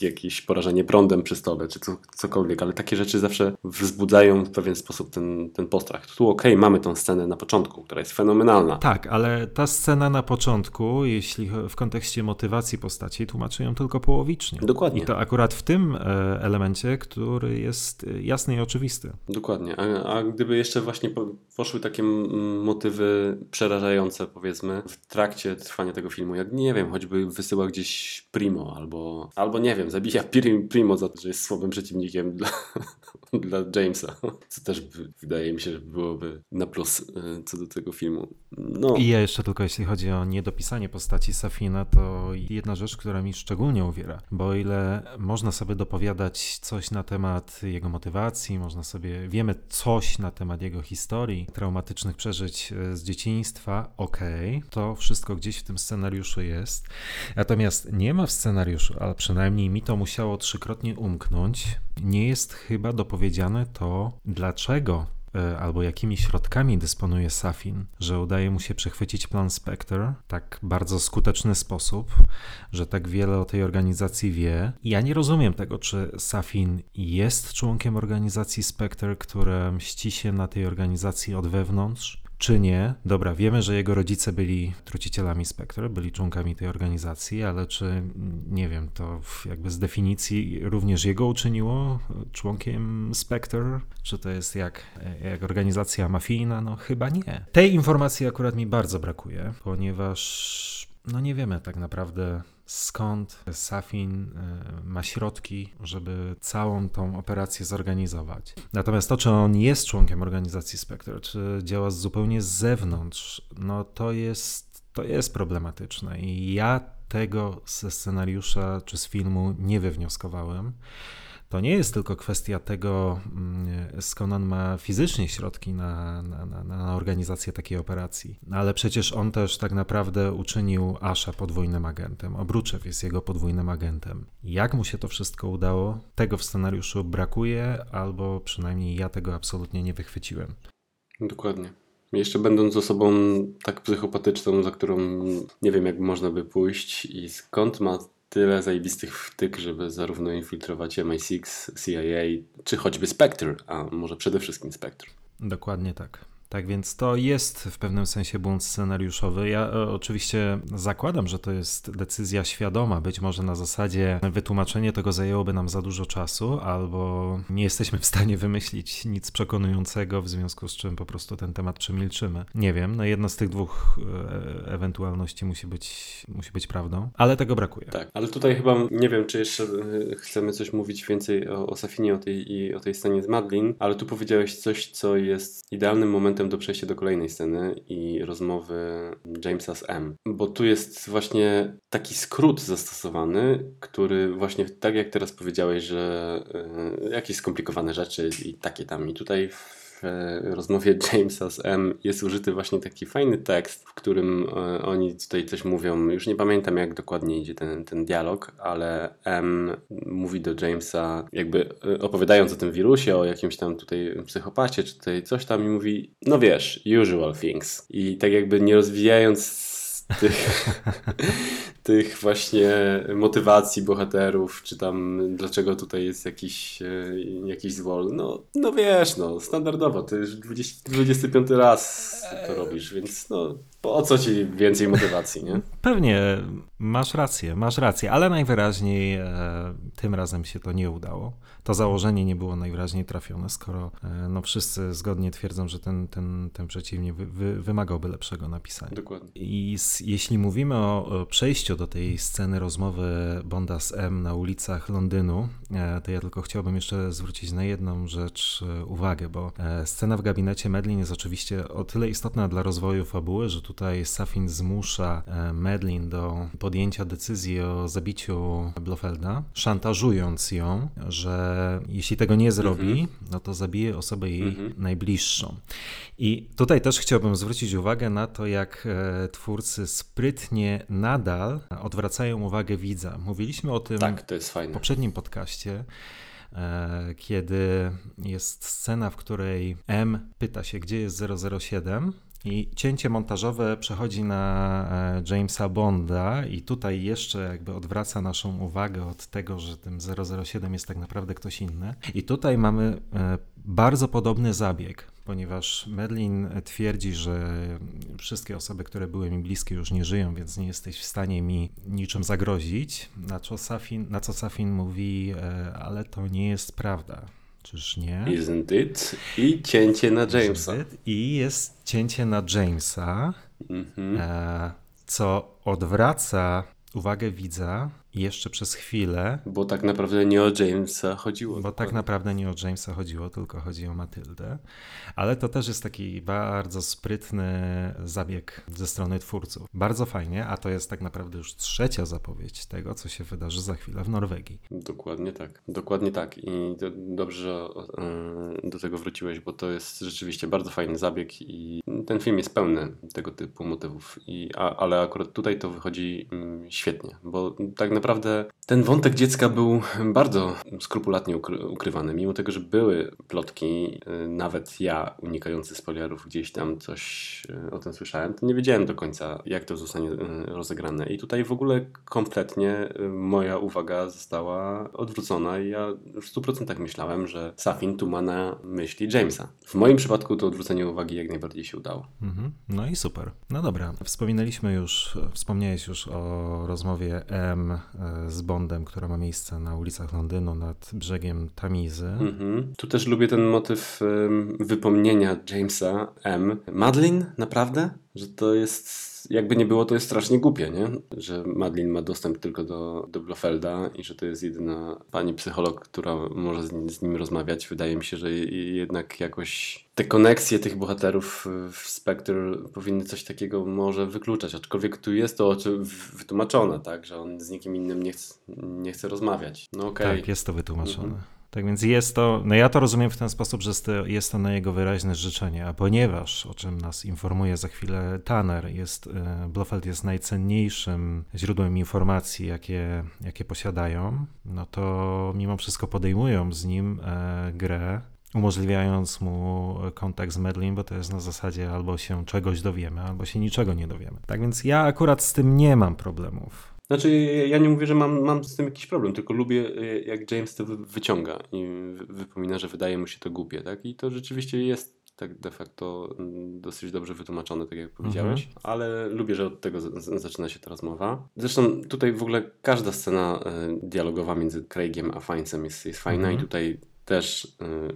jakieś porażenie prądem przy stole, czy cokolwiek, ale takie rzeczy zawsze wzbudzają w pewien sposób ten, ten postrach. Tu okej, okay, mamy tą scenę na początku, która jest fenomenalna.
Tak, ale ta scena na początku, jeśli w kontekście motywacji postaci, tłumaczy ją tylko połowicznie.
Dokładnie.
I to akurat w tym e, elemencie, który jest jasny i oczywisty.
Dokładnie. A, a gdyby jeszcze właśnie poszły takie motywy przerażające, powiedzmy, w trakcie trwania tego filmu, jak nie wiem, choćby wysyła gdzieś Primo, albo, albo nie wiem, zabija Primo za to, że jest słabym przeciwnikiem dla, dla Jamesa, co też wydaje mi się, że byłoby na plus e, co do tego filmu.
No. I ja jeszcze tylko jeśli chodzi o niedopisanie postaci Safina, to jedna rzecz, która mi szczególnie uwiera, bo o ile można sobie dopowiadać coś na temat jego motywacji, można sobie, wiemy coś na temat jego historii, traumatycznych przeżyć e, z dzieciństwa, okej, okay, to wszystko gdzieś w tym scenariuszu jest. Natomiast nie ma w scenariuszu, ale przynajmniej mi to musiało trzykrotnie umknąć, nie jest chyba dopowiedziane to, dlaczego albo jakimi środkami dysponuje Safin, że udaje mu się przechwycić plan Spectre tak bardzo skuteczny sposób, że tak wiele o tej organizacji wie. Ja nie rozumiem tego, czy Safin jest członkiem organizacji Spectre, która mści się na tej organizacji od wewnątrz, czy nie. Dobra, wiemy, że jego rodzice byli trucicielami Spectre, byli członkami tej organizacji, ale czy, nie wiem, to jakby z definicji również jego uczyniło członkiem Spectre? Czy to jest jak, jak organizacja mafijna? No chyba nie. Tej informacji akurat mi bardzo brakuje, ponieważ no nie wiemy tak naprawdę skąd Safin e, ma środki, żeby całą tą operację zorganizować. Natomiast to, czy on jest członkiem organizacji Spectre, czy działa zupełnie z zewnątrz, no to jest, to jest problematyczne i ja tego ze scenariusza czy z filmu nie wywnioskowałem to nie jest tylko kwestia tego, mm, skąd on ma fizycznie środki na, na, na, na organizację takiej operacji, ale przecież on też tak naprawdę uczynił Asha podwójnym agentem. Obruczew jest jego podwójnym agentem. Jak mu się to wszystko udało, tego w scenariuszu brakuje, albo przynajmniej ja tego absolutnie nie wychwyciłem.
Dokładnie. Jeszcze będąc osobą tak psychopatyczną, za którą nie wiem, jak można by pójść i skąd ma tyle zajebistych wtyk, żeby zarówno infiltrować MI6, CIA, czy choćby Spectre, a może przede wszystkim Spectre.
Dokładnie tak. Tak więc to jest w pewnym sensie błąd scenariuszowy. Ja e, oczywiście zakładam, że to jest decyzja świadoma. Być może na zasadzie wytłumaczenie tego zajęłoby nam za dużo czasu, albo nie jesteśmy w stanie wymyślić nic przekonującego, w związku z czym po prostu ten temat przemilczymy. Nie wiem, no jedna z tych dwóch e, ewentualności musi być, musi być prawdą, ale tego brakuje.
Tak, ale tutaj chyba nie wiem, czy jeszcze e, chcemy coś mówić więcej o, o Safinie, o tej, i o tej scenie z Madlin, ale tu powiedziałeś coś, co jest idealnym momentem do przejścia do kolejnej sceny i rozmowy Jamesa z M. Bo tu jest właśnie taki skrót zastosowany, który właśnie tak jak teraz powiedziałeś, że y, jakieś skomplikowane rzeczy i takie tam i tutaj rozmowie Jamesa z M jest użyty właśnie taki fajny tekst, w którym e, oni tutaj coś mówią. Już nie pamiętam, jak dokładnie idzie ten, ten dialog, ale M mówi do Jamesa, jakby e, opowiadając o tym wirusie, o jakimś tam tutaj psychopacie, czy tutaj coś tam, i mówi: No wiesz, usual things. I tak jakby nie rozwijając tych, tych właśnie motywacji bohaterów, czy tam dlaczego tutaj jest jakiś, e, jakiś zwol. No, no wiesz, no, standardowo, ty już 20, 25 raz to robisz, więc no, po co ci więcej motywacji, nie?
Pewnie, masz rację, masz rację, ale najwyraźniej e, tym razem się to nie udało to założenie nie było najwyraźniej trafione, skoro e, no, wszyscy zgodnie twierdzą, że ten, ten, ten przeciwnik wy, wy, wymagałby lepszego napisania.
Dokładnie.
I jeśli mówimy o, przejściu do tej sceny rozmowy Bonda z M na ulicach Londynu, e, to ja tylko chciałbym jeszcze zwrócić na jedną rzecz e, uwagę, bo scena w gabinecie Medlin jest oczywiście o tyle istotna dla rozwoju fabuły, że tutaj Safin zmusza Medlin do podjęcia decyzji o zabiciu Blofelda, szantażując ją, że jeśli tego nie zrobi, -hmm. no to zabije osobę jej -hmm. najbliższą. I tutaj też chciałbym zwrócić uwagę na to, jak e, twórcy sprytnie nadal odwracają uwagę widza. Mówiliśmy o tym
tak,
w poprzednim podcaście e, kiedy jest scena, w której M pyta się, gdzie jest 007, i cięcie montażowe przechodzi na e, Jamesa Bonda i tutaj jeszcze jakby odwraca naszą uwagę od tego, że tym 007 jest tak naprawdę ktoś inny. I tutaj mamy e, bardzo podobny zabieg, ponieważ Medlin twierdzi, że wszystkie osoby, które były mi bliskie już nie żyją, więc nie jesteś w stanie mi niczym zagrozić, na co Safin, na co Safin mówi, e, ale to nie jest prawda. Czyż nie?
Isn't it? I cięcie na Jamesa.
I jest cięcie na Jamesa, mm-hmm. e, co odwraca uwagę widza jeszcze przez chwilę.
Bo tak naprawdę nie o Jamesa chodziło.
Bo tak naprawdę nie o Jamesa chodziło, tylko chodzi o Matyldę. Ale to też jest taki bardzo sprytny zabieg ze strony twórców. Bardzo fajnie, a to jest tak naprawdę już trzecia zapowiedź tego, co się wydarzy za chwilę w Norwegii.
Dokładnie tak. Dokładnie tak. I do, dobrze, że e, do tego wróciłeś, bo to jest rzeczywiście bardzo fajny zabieg i ten film jest pełny tego typu motywów. I, a, ale akurat tutaj to wychodzi mm, świetnie, bo tak naprawdę naprawdę ten wątek dziecka był bardzo skrupulatnie ukrywany, mimo tego, że były plotki, y, nawet ja unikający spoilerów gdzieś tam coś y, o tym słyszałem, to nie wiedziałem do końca, jak to zostanie y, rozegrane. I tutaj w ogóle kompletnie moja uwaga została odwrócona i ja w 100% myślałem, że Safin tu ma na myśli Jamesa. W moim przypadku to odwrócenie uwagi jak najbardziej się udało. Mhm.
No i super. No dobra, wspominaliśmy już, wspomniałeś już o rozmowie M z Bondem, która ma miejsce na ulicach Londynu nad brzegiem Tamizy. Mhm.
Tu też lubię ten motyw wypomnienia Jamesa M. Madeline, naprawdę? Że to jest jakby nie było, to jest strasznie głupie, nie? Że Madeline ma dostęp tylko do, do Blofelda i że to jest jedyna pani psycholog, która może z nim, z nim rozmawiać. Wydaje mi się, że jednak jakoś te koneksje tych bohaterów w Spectre powinny coś takiego może wykluczać, aczkolwiek tu jest to wytłumaczone, tak, że on z nikim innym nie chce, nie chce rozmawiać. No okay.
Tak, jest to wytłumaczone. Mhm. Tak więc jest to, no ja to rozumiem w ten sposób, że jest to na jego wyraźne życzenie, a ponieważ, o czym nas informuje za chwilę Tanner, jest, e, Blofeld jest najcenniejszym źródłem informacji, jakie, jakie posiadają, no to mimo wszystko podejmują z nim e, grę, umożliwiając mu kontakt z Medlin, bo to jest na zasadzie albo się czegoś dowiemy, albo się niczego nie dowiemy. Tak więc ja akurat z tym nie mam problemów.
Znaczy, ja nie mówię, że mam, mam z tym jakiś problem, tylko lubię, jak James to wyciąga i wypomina, że wydaje mu się to głupie, tak? I to rzeczywiście jest tak de facto mm, dosyć dobrze wytłumaczone, tak jak powiedziałeś, mhm. ale lubię, że od tego zaczyna się ta rozmowa. Zresztą tutaj w ogóle każda scena y, dialogowa między Craigiem a Finesem jest, jest fajna mhm. i tutaj też y,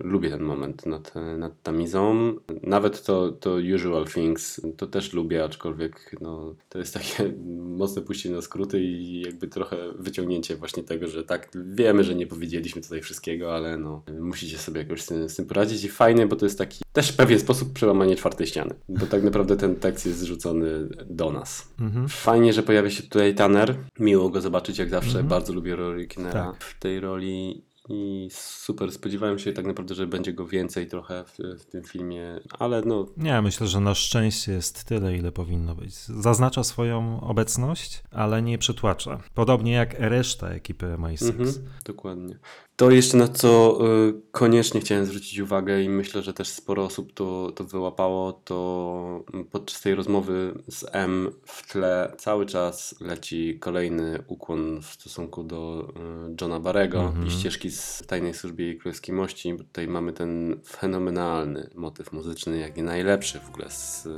lubię ten moment nad, nad tamizą. Nawet to, to Usual Things to też lubię, aczkolwiek no, to jest takie mocne pójście na skróty i jakby trochę wyciągnięcie właśnie tego, że tak, wiemy, że nie powiedzieliśmy tutaj wszystkiego, ale no, musicie sobie jakoś z tym, z tym poradzić i fajnie, bo to jest taki też w pewien sposób przełamanie czwartej ściany, bo tak naprawdę ten tekst jest zrzucony do nas. Mhm. Fajnie, że pojawia się tutaj Tanner. Miło go zobaczyć jak zawsze. Mhm. Bardzo lubię Rory Kinnera tak. w tej roli i super. Spodziewałem się tak naprawdę, że będzie go więcej trochę w, w, tym filmie, ale no.
Nie, myślę, że na szczęście jest tyle, ile powinno być. Zaznacza swoją obecność, ale nie przytłacza. Podobnie jak reszta ekipy MI6. Mhm,
dokładnie. To jeszcze na co y, koniecznie chciałem zwrócić uwagę i myślę, że też sporo osób to, to wyłapało, to podczas tej rozmowy z M w tle cały czas leci kolejny ukłon w stosunku do y, Johna Barego mm -hmm. i ścieżki z Tajnej Służby i Królewskiej Mości. Tutaj mamy ten fenomenalny motyw muzyczny, jak nie najlepszy w ogóle z,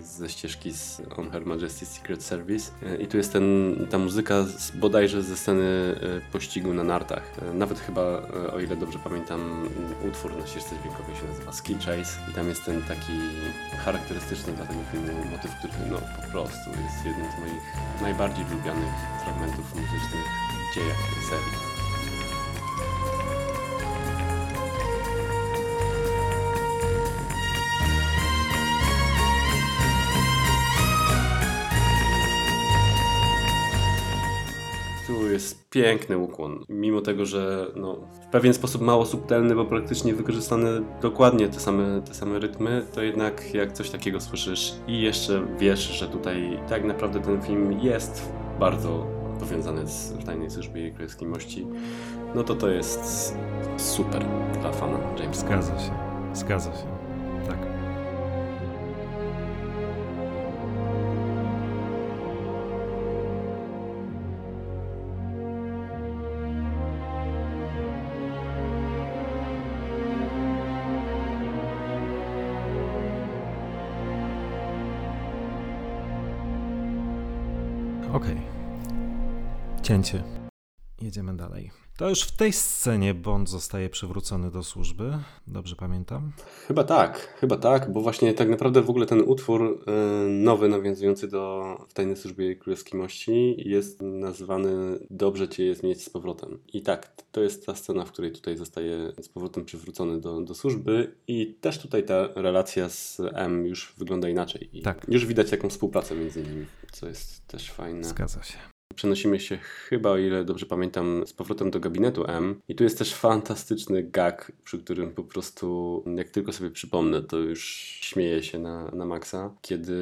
ze ścieżki z On Her Majesty's Secret Service. I tu jest ten, ta muzyka z, bodajże ze sceny y, pościgu na nartach. Nawet chyba chyba, e, o ile dobrze pamiętam, utwór na ścieżce dźwiękowej się nazywa Ski Chase i tam jest ten taki charakterystyczny dla tego filmu motyw, który no po prostu jest jednym z moich najbardziej lubianych fragmentów muzycznych w dziejach serii. Piękny ukłon. Mimo tego, że no, w pewien sposób mało subtelny, bo praktycznie wykorzystane dokładnie te same, te same rytmy, to jednak jak coś takiego słyszysz i jeszcze wiesz, że tutaj tak naprawdę ten film jest bardzo powiązany z Tajnej Służbie i Królewskiej Mości, no to to jest super dla fana Jamesa.
Zgadza się, zgadza się. Jedziemy dalej. To już w tej scenie Bond zostaje przywrócony do służby, dobrze pamiętam?
Chyba tak, chyba tak, bo właśnie tak naprawdę w ogóle ten utwór y, nowy, nawiązujący do w Tajnej Służbie Królewskiej Mości jest nazywany Dobrze Cię jest mieć z powrotem. I tak, to jest ta scena, w której tutaj zostaje z powrotem przywrócony do, do służby i też tutaj ta relacja z M już wygląda inaczej. I tak. Już widać taką współpracę między nimi, co jest też fajne.
Zgadza się.
Przenosimy się chyba, o ile dobrze pamiętam, z powrotem do gabinetu M. I tu jest też fantastyczny gag, przy którym po prostu, jak tylko sobie przypomnę, to już śmieję się na, na maksa. Kiedy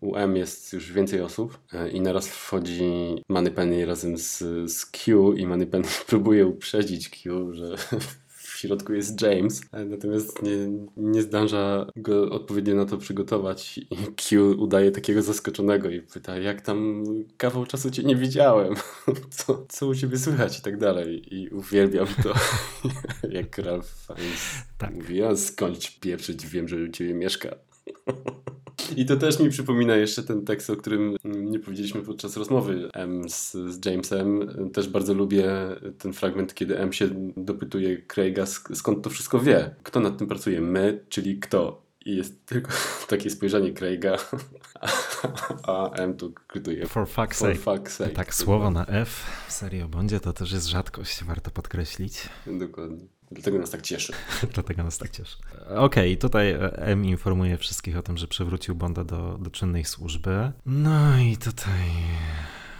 u M jest już więcej osób e, i naraz wchodzi Moneypenny razem z, z Q i Moneypenny próbuje uprzedzić Q, że środku jest James, natomiast nie, nie zdąża go odpowiednio na to przygotować i Q udaje takiego zaskoczonego i pyta, jak tam kawał czasu cię nie widziałem, co, co u ciebie słychać i tak dalej. I uwielbiam to, jak Ralph Fiennes tak. mówi, a skądś pieprzyć, wiem, że u ciebie mieszka. I to też mi przypomina jeszcze ten tekst, o którym nie powiedzieliśmy podczas rozmowy M z, z Jamesem. Też bardzo lubię ten fragment, kiedy M się dopytuje Craiga, skąd to wszystko wie. Kto nad tym pracuje? My, czyli kto? I jest tylko takie spojrzenie Craiga, a M tu krytuje.
For fuck's sake. For fuck's sake. Tak, słowo na F w serii o Bondzie to też jest rzadkość, warto podkreślić.
Dokładnie. Dlatego nas tak cieszy.
Dlatego nas tak cieszy. Okej, okay, tutaj M informuje wszystkich o tym, że przywrócił Bonda do, do czynnej służby. No i tutaj...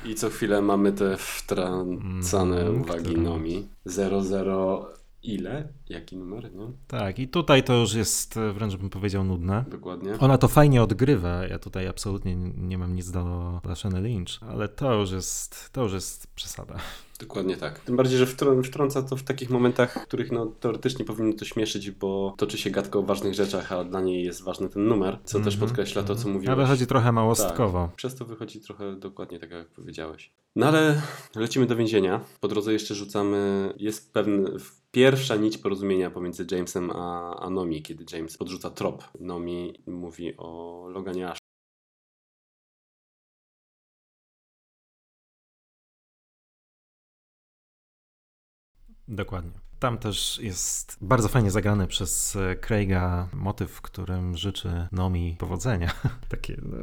I co chwilę mamy te wtrącane mm, uwagi. Nomi. 00 ile? Jaki numer, nie?
Tak, i tutaj to już jest wręcz bym powiedział nudne.
Dokładnie.
Ona to fajnie odgrywa. Ja tutaj absolutnie nie mam nic do Lashany Lynch, ale to już jest, to już jest przesada.
Dokładnie tak. Tym bardziej, że wtrą- wtrąca to w takich momentach, w których no, teoretycznie powinno to śmieszyć, bo toczy się gadka o ważnych rzeczach, a dla niej jest ważny ten numer, co też
Mhm,
podkreśla to, co
mhm.
mówiłeś.
Ale chodzi trochę małostkowo.
Tak, przez to wychodzi trochę dokładnie tak, jak powiedziałeś. No ale lecimy do więzienia. Po drodze jeszcze rzucamy, jest pewna pierwsza nić porozumienia pomiędzy Jamesem a, a Nomi, kiedy James podrzuca trop. Nomi mówi o Loganie
Dokładnie. Tam też jest bardzo fajnie zagrany przez e, Craiga motyw, którym życzy Nomi powodzenia. Takie, no,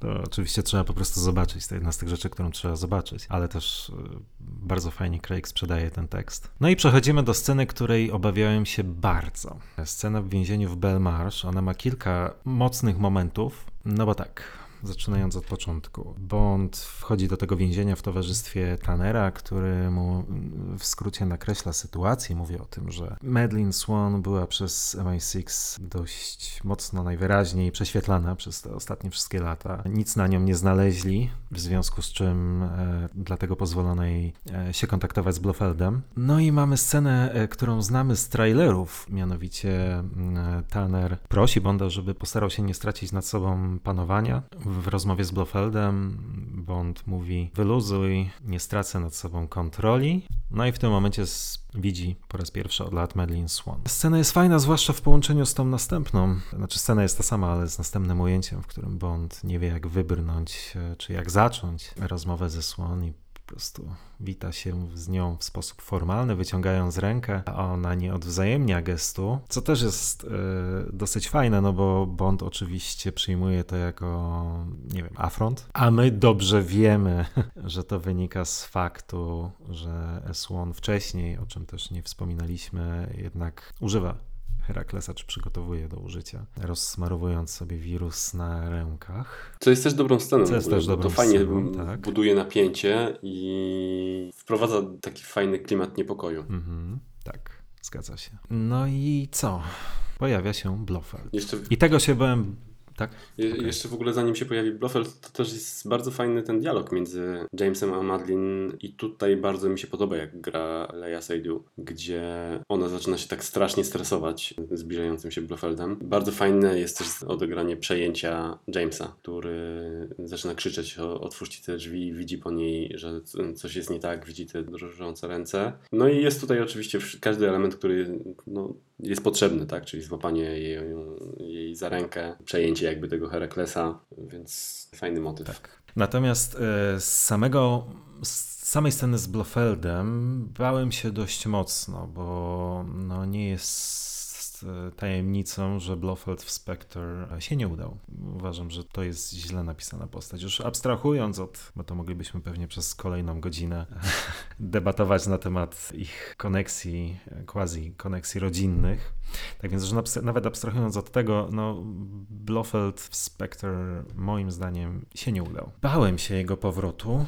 to oczywiście trzeba po prostu zobaczyć. To jedna z tych rzeczy, którą trzeba zobaczyć, ale też e, bardzo fajnie Craig sprzedaje ten tekst. No i przechodzimy do sceny, której obawiałem się bardzo. Scena w więzieniu w Belmarsh. Ona ma kilka mocnych momentów. No bo tak, zaczynając od początku. Bond wchodzi do tego więzienia w towarzystwie Tannera, który mu w skrócie nakreśla sytuację. Mówi o tym, że Madeline Swan była przez MI6 dość mocno najwyraźniej prześwietlana przez te ostatnie wszystkie lata. Nic na nią nie znaleźli, w związku z czym e, dlatego pozwolono jej e, się kontaktować z Blofeldem. No i mamy scenę, e, którą znamy z trailerów, mianowicie mm, Tanner prosi Bonda, żeby postarał się nie stracić nad sobą panowania. W rozmowie z Blofeldem Bond mówi: Wyluzuj, nie stracę nad sobą kontroli. No i w tym momencie widzi po raz pierwszy od lat Madeline Swan. Scena jest fajna, zwłaszcza w połączeniu z tą następną. Znaczy, scena jest ta sama, ale z następnym ujęciem, w którym Bond nie wie, jak wybrnąć, e, czy jak zacząć rozmowę ze Swan i po prostu wita się z nią w sposób formalny, wyciągając rękę, a ona nie odwzajemnia gestu, co też jest e, dosyć fajne, no bo Bond oczywiście przyjmuje to jako, nie wiem, afront, a my dobrze wiemy, że to wynika z faktu, że Swan wcześniej, o czym też nie wspominaliśmy, jednak używa Heraklesa, czy przygotowuje do użycia, rozsmarowując sobie wirus na rękach.
Co jest też dobrą sceną.
Co jest też dobrą
to fajnie
sceną, tak.
buduje napięcie i wprowadza taki fajny klimat niepokoju.
Mhm, tak, zgadza się. No i co? Pojawia się Blofeld.
Jeszcze,
I tego się byłem. Tak?
je,
Okej.
jeszcze w ogóle zanim się pojawi Blofeld, to też jest bardzo fajny ten dialog między Jamesem a Madeline i tutaj bardzo mi się podoba, jak gra Leia Seydoux, gdzie ona zaczyna się tak strasznie stresować zbliżającym się Blofeldem. Bardzo fajne jest też odegranie przejęcia Jamesa, który zaczyna krzyczeć otwórzcie te drzwi, widzi po niej, że coś jest nie tak, widzi te drżące ręce. No i jest tutaj oczywiście każdy element, który no, jest potrzebny, tak? Czyli złapanie jej, jej za rękę, przejęcie jakby tego Heraklesa, więc fajny motyw.
Tak. Natomiast e, z samego, z samej sceny z Blofeldem bałem się dość mocno, bo no, nie jest tajemnicą, że Blofeld w Spectre się nie udał. Uważam, że to jest źle napisana postać. Już abstrahując od, bo to moglibyśmy pewnie przez kolejną godzinę debatować na temat ich koneksji, quasi koneksji rodzinnych. Tak więc, że nawet abstrahując od tego, no Blofeld w Spectre moim zdaniem się nie udał. Bałem się jego powrotu.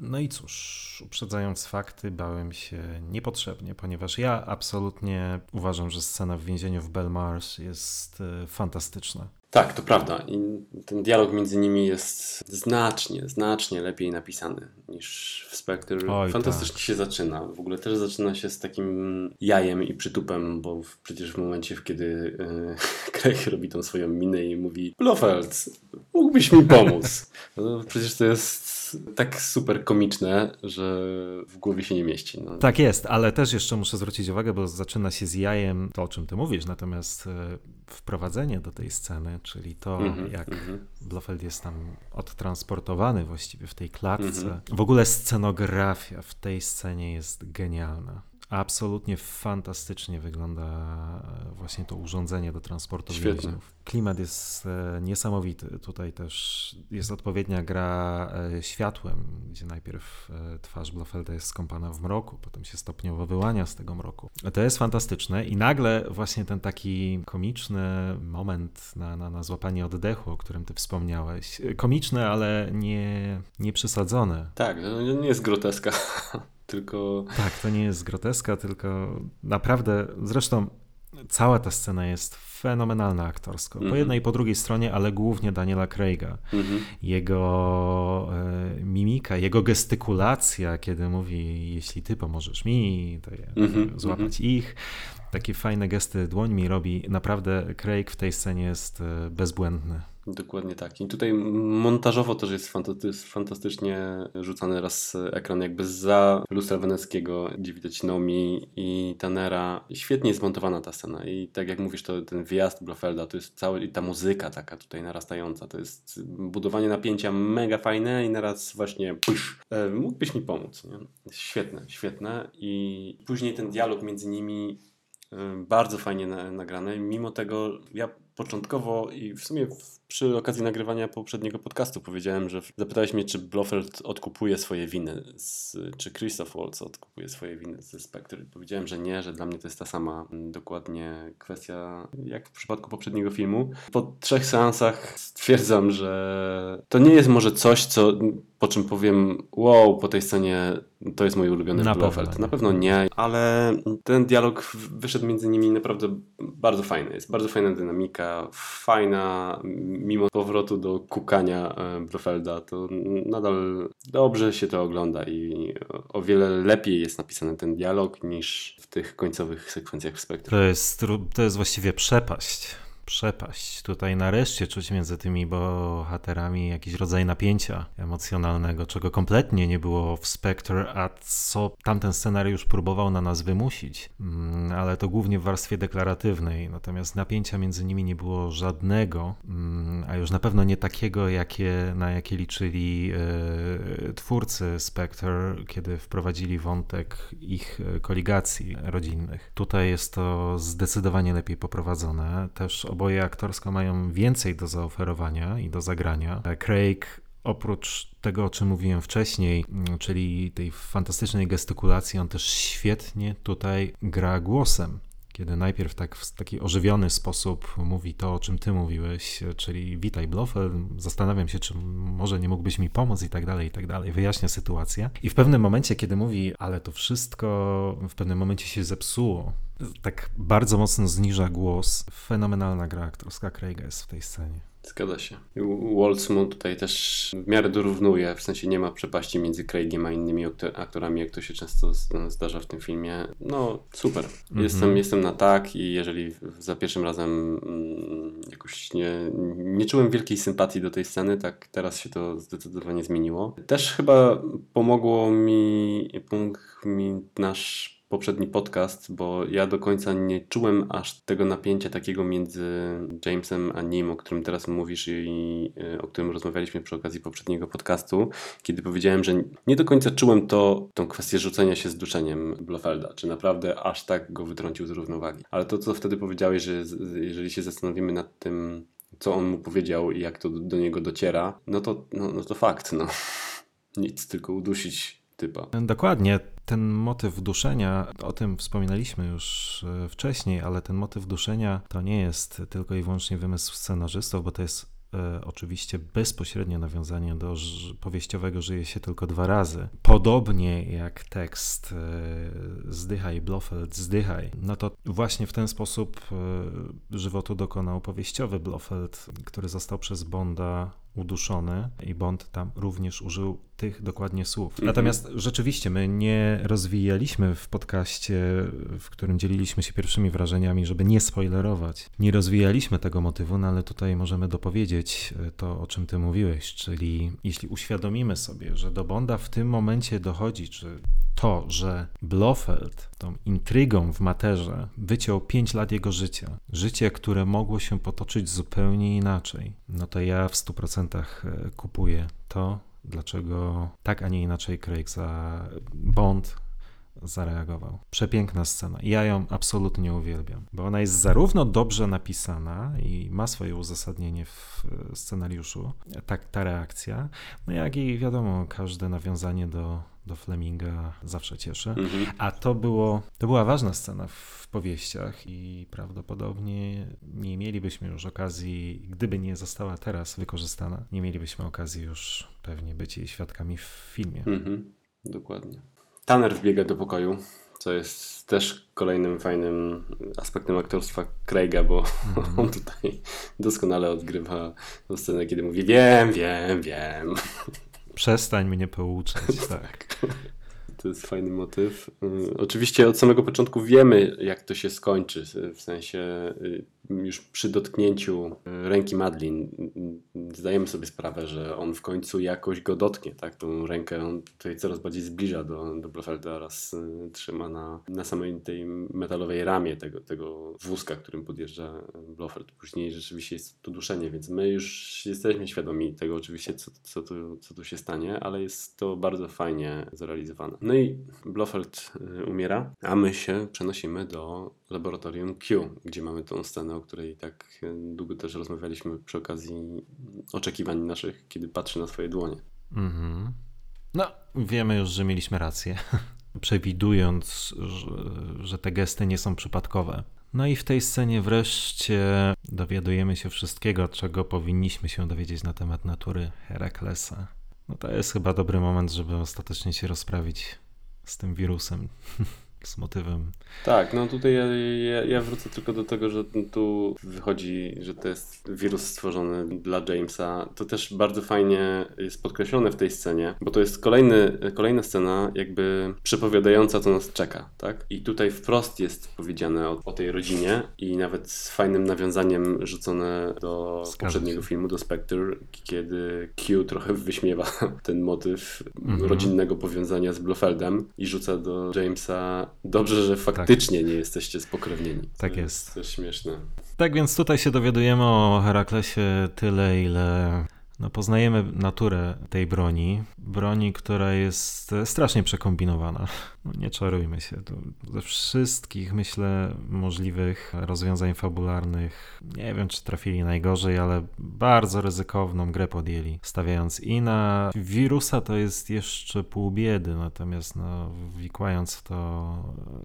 No i cóż, uprzedzając fakty, bałem się niepotrzebnie, ponieważ ja absolutnie uważam, że scena w więzieniu w Belmarsh jest e, fantastyczna.
Tak, to prawda. I ten dialog między nimi jest znacznie, znacznie lepiej napisany niż w Spectre.
Oj,
Fantastycznie
tak.
się zaczyna. W ogóle też zaczyna się z takim jajem i przytupem, bo przecież w momencie, kiedy e, Craig robi tą swoją minę i mówi Blofeld, mógłbyś mi pomóc. No, przecież to jest tak super komiczne, że w głowie się nie mieści. No.
Tak jest, ale też jeszcze muszę zwrócić uwagę, bo zaczyna się z jajem to, o czym ty mówisz, natomiast e, wprowadzenie do tej sceny, czyli to,
Mhm,
jak
mhm.
Blofeld jest tam odtransportowany właściwie w tej klatce.
Mhm.
W ogóle scenografia w tej scenie jest genialna. Absolutnie fantastycznie wygląda e, właśnie to urządzenie do transportu
Świetnie.
więźniów. Klimat jest e, niesamowity. Tutaj też jest odpowiednia gra e, światłem, gdzie najpierw twarz Blofelda jest skąpana w mroku, potem się stopniowo wyłania z tego mroku. To jest fantastyczne i nagle właśnie ten taki komiczny moment na, na, na złapanie oddechu, o którym ty wspomniałeś. E, Komiczny, ale nie, nie przesadzony.
Tak, to nie jest groteska, tylko
Tak, to nie jest groteska, tylko naprawdę, zresztą cała ta scena jest fenomenalna aktorsko. Po
Mhm.
jednej i po drugiej stronie, ale głównie Daniela Craiga.
Mhm.
Jego e, mimika, jego gestykulacja, kiedy mówi, jeśli ty pomożesz mi, to ja
Mhm,
złapać ich. Takie fajne gesty dłońmi robi. Naprawdę Craig w tej scenie jest e, bezbłędny.
Dokładnie tak. I tutaj montażowo też jest fantasty- fantastycznie rzucany raz ekran jakby za lustra weneckiego, gdzie widać Nomi i Tanera. Świetnie jest zmontowana ta scena i tak jak mówisz, to ten wjazd Blofelda, to jest cały, i ta muzyka taka tutaj narastająca, to jest budowanie napięcia mega fajne i naraz właśnie pysz, e, mógłbyś mi pomóc, nie? Świetne, świetne i później ten dialog między nimi e, bardzo fajnie na, nagrany, mimo tego ja początkowo i w sumie przy okazji nagrywania poprzedniego podcastu powiedziałem, że zapytałeś mnie, czy Blofeld odkupuje swoje winy, z, czy Christoph Waltz odkupuje swoje winy ze Spectre. Powiedziałem, że nie, że dla mnie to jest ta sama mm, dokładnie kwestia, jak w przypadku poprzedniego filmu. Po trzech seansach stwierdzam, że to nie jest może coś, co po czym powiem, wow, po tej scenie to jest mój ulubiony
Na
Blofeld.
pewno.
Na pewno nie, ale ten dialog wyszedł między nimi naprawdę bardzo fajny. Jest bardzo fajna dynamika, fajna, mimo powrotu do kukania e, Blofelda, to nadal dobrze się to ogląda i o wiele lepiej jest napisany ten dialog niż w tych końcowych sekwencjach w Spectre.
To jest, to jest właściwie przepaść. Przepaść. Tutaj nareszcie czuć między tymi bohaterami jakiś rodzaj napięcia emocjonalnego, czego kompletnie nie było w Spectre, a co tamten scenariusz próbował na nas wymusić. Mm, Ale to głównie w warstwie deklaratywnej. Natomiast napięcia między nimi nie było żadnego, mm, a już na pewno nie takiego, jakie, na jakie liczyli e, twórcy Spectre, kiedy wprowadzili wątek ich e, koligacji rodzinnych. Tutaj jest to zdecydowanie lepiej poprowadzone. Też oboje aktorsko mają więcej do zaoferowania i do zagrania. E, Craig oprócz tego, o czym mówiłem wcześniej, mm, czyli tej fantastycznej gestykulacji, on też świetnie tutaj gra głosem. Kiedy najpierw tak w taki ożywiony sposób mówi to, o czym ty mówiłeś, czyli witaj Blofeld, zastanawiam się, czy może nie mógłbyś mi pomóc i tak dalej, i tak dalej, wyjaśnia sytuację. I w pewnym momencie, kiedy mówi, ale to wszystko w pewnym momencie się zepsuło, tak bardzo mocno zniża głos. Fenomenalna gra aktorska Craiga jest w tej scenie.
Zgadza się. Waltz mu tutaj też w miarę dorównuje, w sensie nie ma przepaści między Craigiem a innymi aktor- aktorami, jak to się często zdarza w tym filmie. No, super. Jestem, jestem na tak i jeżeli za pierwszym razem mm, jakoś nie, nie czułem wielkiej sympatii do tej sceny, tak teraz się to zdecydowanie zmieniło. Też chyba pomogło mi, pomógł mi nasz poprzedni podcast, bo ja do końca nie czułem aż tego napięcia takiego między Jamesem a nim, o którym teraz mówisz i y, o którym rozmawialiśmy przy okazji poprzedniego podcastu, kiedy powiedziałem, że nie do końca czułem to, tą kwestię rzucenia się z duszeniem Blofelda, czy naprawdę aż tak go wytrącił z równowagi. Ale to, co wtedy powiedziałeś, że jeżeli się zastanowimy nad tym, co on mu powiedział i jak to do niego dociera, no to, no, no to fakt, no. Nic, tylko udusić typa.
Dokładnie. Ten motyw duszenia, o tym wspominaliśmy już e, wcześniej, ale ten motyw duszenia to nie jest tylko i wyłącznie wymysł scenarzystów, bo to jest e, oczywiście bezpośrednie nawiązanie do powieściowego Żyje się tylko dwa razy. Podobnie jak tekst e, Zdychaj, Blofeld, zdychaj. No to właśnie w ten sposób żywotu dokonał powieściowy Blofeld, który został przez Bonda uduszony i Bond tam również użył tych dokładnie słów.
Mhm.
Natomiast rzeczywiście my nie rozwijaliśmy w podcaście, w którym dzieliliśmy się pierwszymi wrażeniami, żeby nie spoilerować. Nie rozwijaliśmy tego motywu, no ale tutaj możemy dopowiedzieć e, to, o czym ty mówiłeś, czyli jeśli uświadomimy sobie, że do Bonda w tym momencie dochodzi, czy to, że Blofeld tą intrygą w materze wyciął 5 lat jego życia, życie, które mogło się potoczyć zupełnie inaczej, no to ja w 100% e, kupuję to, dlaczego tak, a nie inaczej Craig za Bond zareagował. Przepiękna scena. Ja ją absolutnie uwielbiam, bo ona jest zarówno dobrze napisana i ma swoje uzasadnienie w e, scenariuszu, tak ta reakcja, no jak i wiadomo, każde nawiązanie do, do Fleminga zawsze cieszy.
Mhm.
A to, było, to była ważna scena w powieściach i prawdopodobnie nie mielibyśmy już okazji, gdyby nie została teraz wykorzystana, nie mielibyśmy okazji już pewnie być jej świadkami w filmie.
Mhm. Dokładnie. Tanner wbiega do pokoju. co jest też kolejnym fajnym aspektem aktorstwa Craiga, bo
Mhm.
on tutaj doskonale odgrywa tę scenę, kiedy mówi wiem, wiem, wiem.
Przestań mnie pouczać, tak.
To jest fajny motyw. Y, Oczywiście od samego początku wiemy, jak to się skończy. W sensie y, już przy dotknięciu y, ręki Madlin zdajemy sobie sprawę, że on w końcu jakoś go dotknie. Tak? Tą rękę on tutaj coraz bardziej zbliża do, do Blofelda oraz y, trzyma na, na samej tej metalowej ramie tego, tego wózka, którym podjeżdża Blofeld. Później rzeczywiście jest to duszenie, więc my już jesteśmy świadomi tego oczywiście, co, co, tu, co tu się stanie, ale jest to bardzo fajnie zrealizowane. No i Blofeld umiera, a my się przenosimy do laboratorium Q, gdzie mamy tą scenę, o której tak długo też rozmawialiśmy przy okazji oczekiwań naszych, kiedy patrzy na swoje dłonie.
Mhm. No, wiemy już, że mieliśmy rację, przewidując, że, że te gesty nie są przypadkowe. No i w tej scenie wreszcie dowiadujemy się wszystkiego, czego powinniśmy się dowiedzieć na temat natury Heraklesa. No to jest chyba dobry moment, żeby ostatecznie się rozprawić z tym wirusem, z motywem.
Tak, no tutaj ja, ja, ja wrócę tylko do tego, że tu wychodzi, że to jest wirus stworzony dla Jamesa. To też bardzo fajnie jest podkreślone w tej scenie, bo to jest kolejny, kolejna scena jakby przepowiadająca, co nas czeka, tak? I tutaj wprost jest powiedziane o, o tej rodzinie i nawet z fajnym nawiązaniem rzucone do poprzedniego
się.
filmu, do Spectre, kiedy Q trochę wyśmiewa ten motyw
Mhm.
rodzinnego powiązania z Blofeldem i rzuca do Jamesa dobrze, że faktycznie nie jesteście spokrewnieni.
Tak jest.
To jest śmieszne.
Tak więc tutaj się dowiadujemy o Heraklesie tyle, ile no, poznajemy naturę tej broni. Broni, która jest strasznie przekombinowana. No, nie czarujmy się. Ze wszystkich, myślę, możliwych rozwiązań fabularnych, nie wiem, czy trafili najgorzej, ale bardzo ryzykowną grę podjęli. Stawiając i na wirusa, to jest jeszcze pół biedy, natomiast no, wikłając w to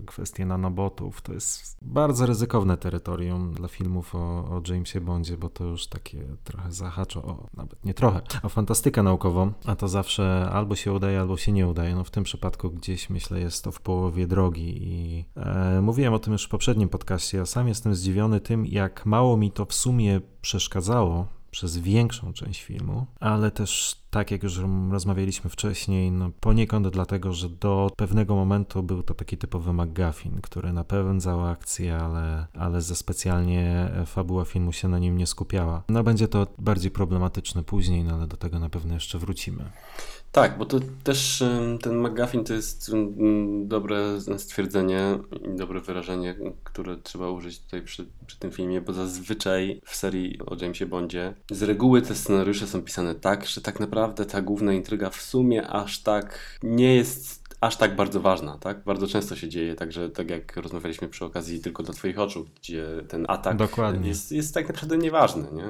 kwestię nanobotów, to jest bardzo ryzykowne terytorium dla filmów o, o Jamesie Bondzie, bo to już takie trochę zahacza o, nawet nie trochę, o fantastykę naukową, a to zawsze albo się udaje, albo się nie udaje. No w tym przypadku gdzieś myślę jest to w połowie drogi i e, mówiłem o tym już w poprzednim podcaście, ja sam jestem zdziwiony tym, jak mało mi to w sumie przeszkadzało przez większą część filmu, ale też tak jak już rozmawialiśmy wcześniej, no poniekąd dlatego, że do pewnego momentu był to taki typowy McGuffin, który napędzał akcję, ale, ale ze specjalnie fabuła filmu się na nim nie skupiała. No będzie to bardziej problematyczne później, no ale do tego na pewno jeszcze wrócimy.
Tak, bo to też ten McGuffin to jest ym, dobre stwierdzenie i dobre wyrażenie, które trzeba użyć tutaj przy, przy tym filmie, bo zazwyczaj w serii o Jamesie Bondzie z reguły te scenariusze są pisane tak, że tak naprawdę ta główna intryga w sumie aż tak nie jest aż tak bardzo ważna, tak? Bardzo często się dzieje, także tak jak rozmawialiśmy przy okazji tylko dla Twoich oczu, gdzie ten atak
Dokładnie.
Jest, jest tak naprawdę nieważny, nie?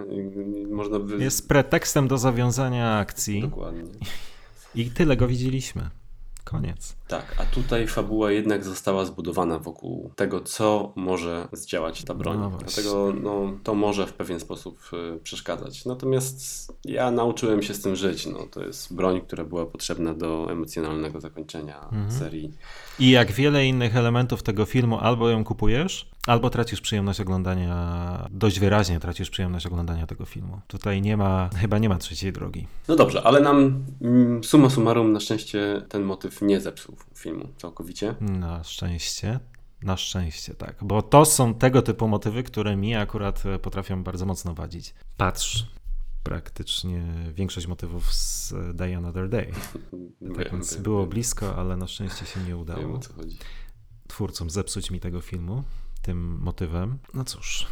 Można by...
Jest pretekstem do zawiązania akcji
Dokładnie.
i tyle go widzieliśmy. Koniec.
Tak, a tutaj fabuła jednak została zbudowana wokół tego, co może zdziałać ta broń.
No.
Dlatego no, to może w pewien sposób y, przeszkadzać. Natomiast ja nauczyłem się z tym żyć. No, to jest broń, która była potrzebna do emocjonalnego zakończenia
Mhm.
serii.
I jak wiele innych elementów tego filmu, albo ją kupujesz, albo tracisz przyjemność oglądania, dość wyraźnie tracisz przyjemność oglądania tego filmu. Tutaj nie ma, chyba nie ma trzeciej drogi.
No dobrze, ale nam mm, summa summarum na szczęście ten motyw nie zepsuł filmu całkowicie.
Na szczęście. Na szczęście, tak. Bo to są tego typu motywy, które mi akurat e, potrafią bardzo mocno wadzić. Patrz, praktycznie większość motywów z e, Die Another Day. Tak więc było
wiem,
blisko, ale na szczęście się nie
wiem
udało
o co chodzi.
twórcom zepsuć mi tego filmu tym motywem. No cóż,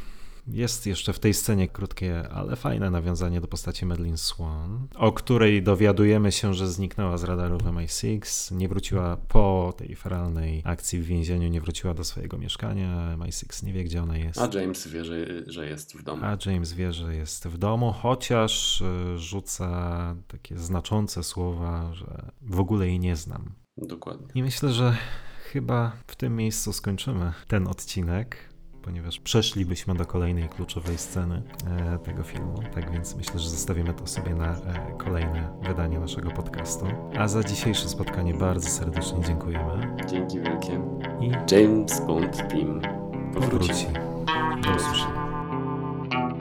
jest jeszcze w tej scenie krótkie, ale fajne nawiązanie do postaci Madeline Swan, o której dowiadujemy się, że zniknęła z radarów MI6, nie wróciła po tej feralnej akcji w więzieniu, nie wróciła do swojego mieszkania, MI6 nie wie, gdzie ona jest.
A James wie, że, że jest w domu.
A James wie, że jest w domu, chociaż y, rzuca takie znaczące słowa, że w ogóle jej nie znam.
Dokładnie.
I myślę, że chyba w tym miejscu skończymy ten odcinek. Ponieważ przeszlibyśmy do kolejnej kluczowej sceny e, tego filmu. Tak więc myślę, że zostawimy to sobie na e, kolejne wydanie naszego podcastu. A za dzisiejsze spotkanie bardzo serdecznie dziękujemy
Dzięki wielkie.
i
James Bond Team powróci.
powróci. Do usłyszenia.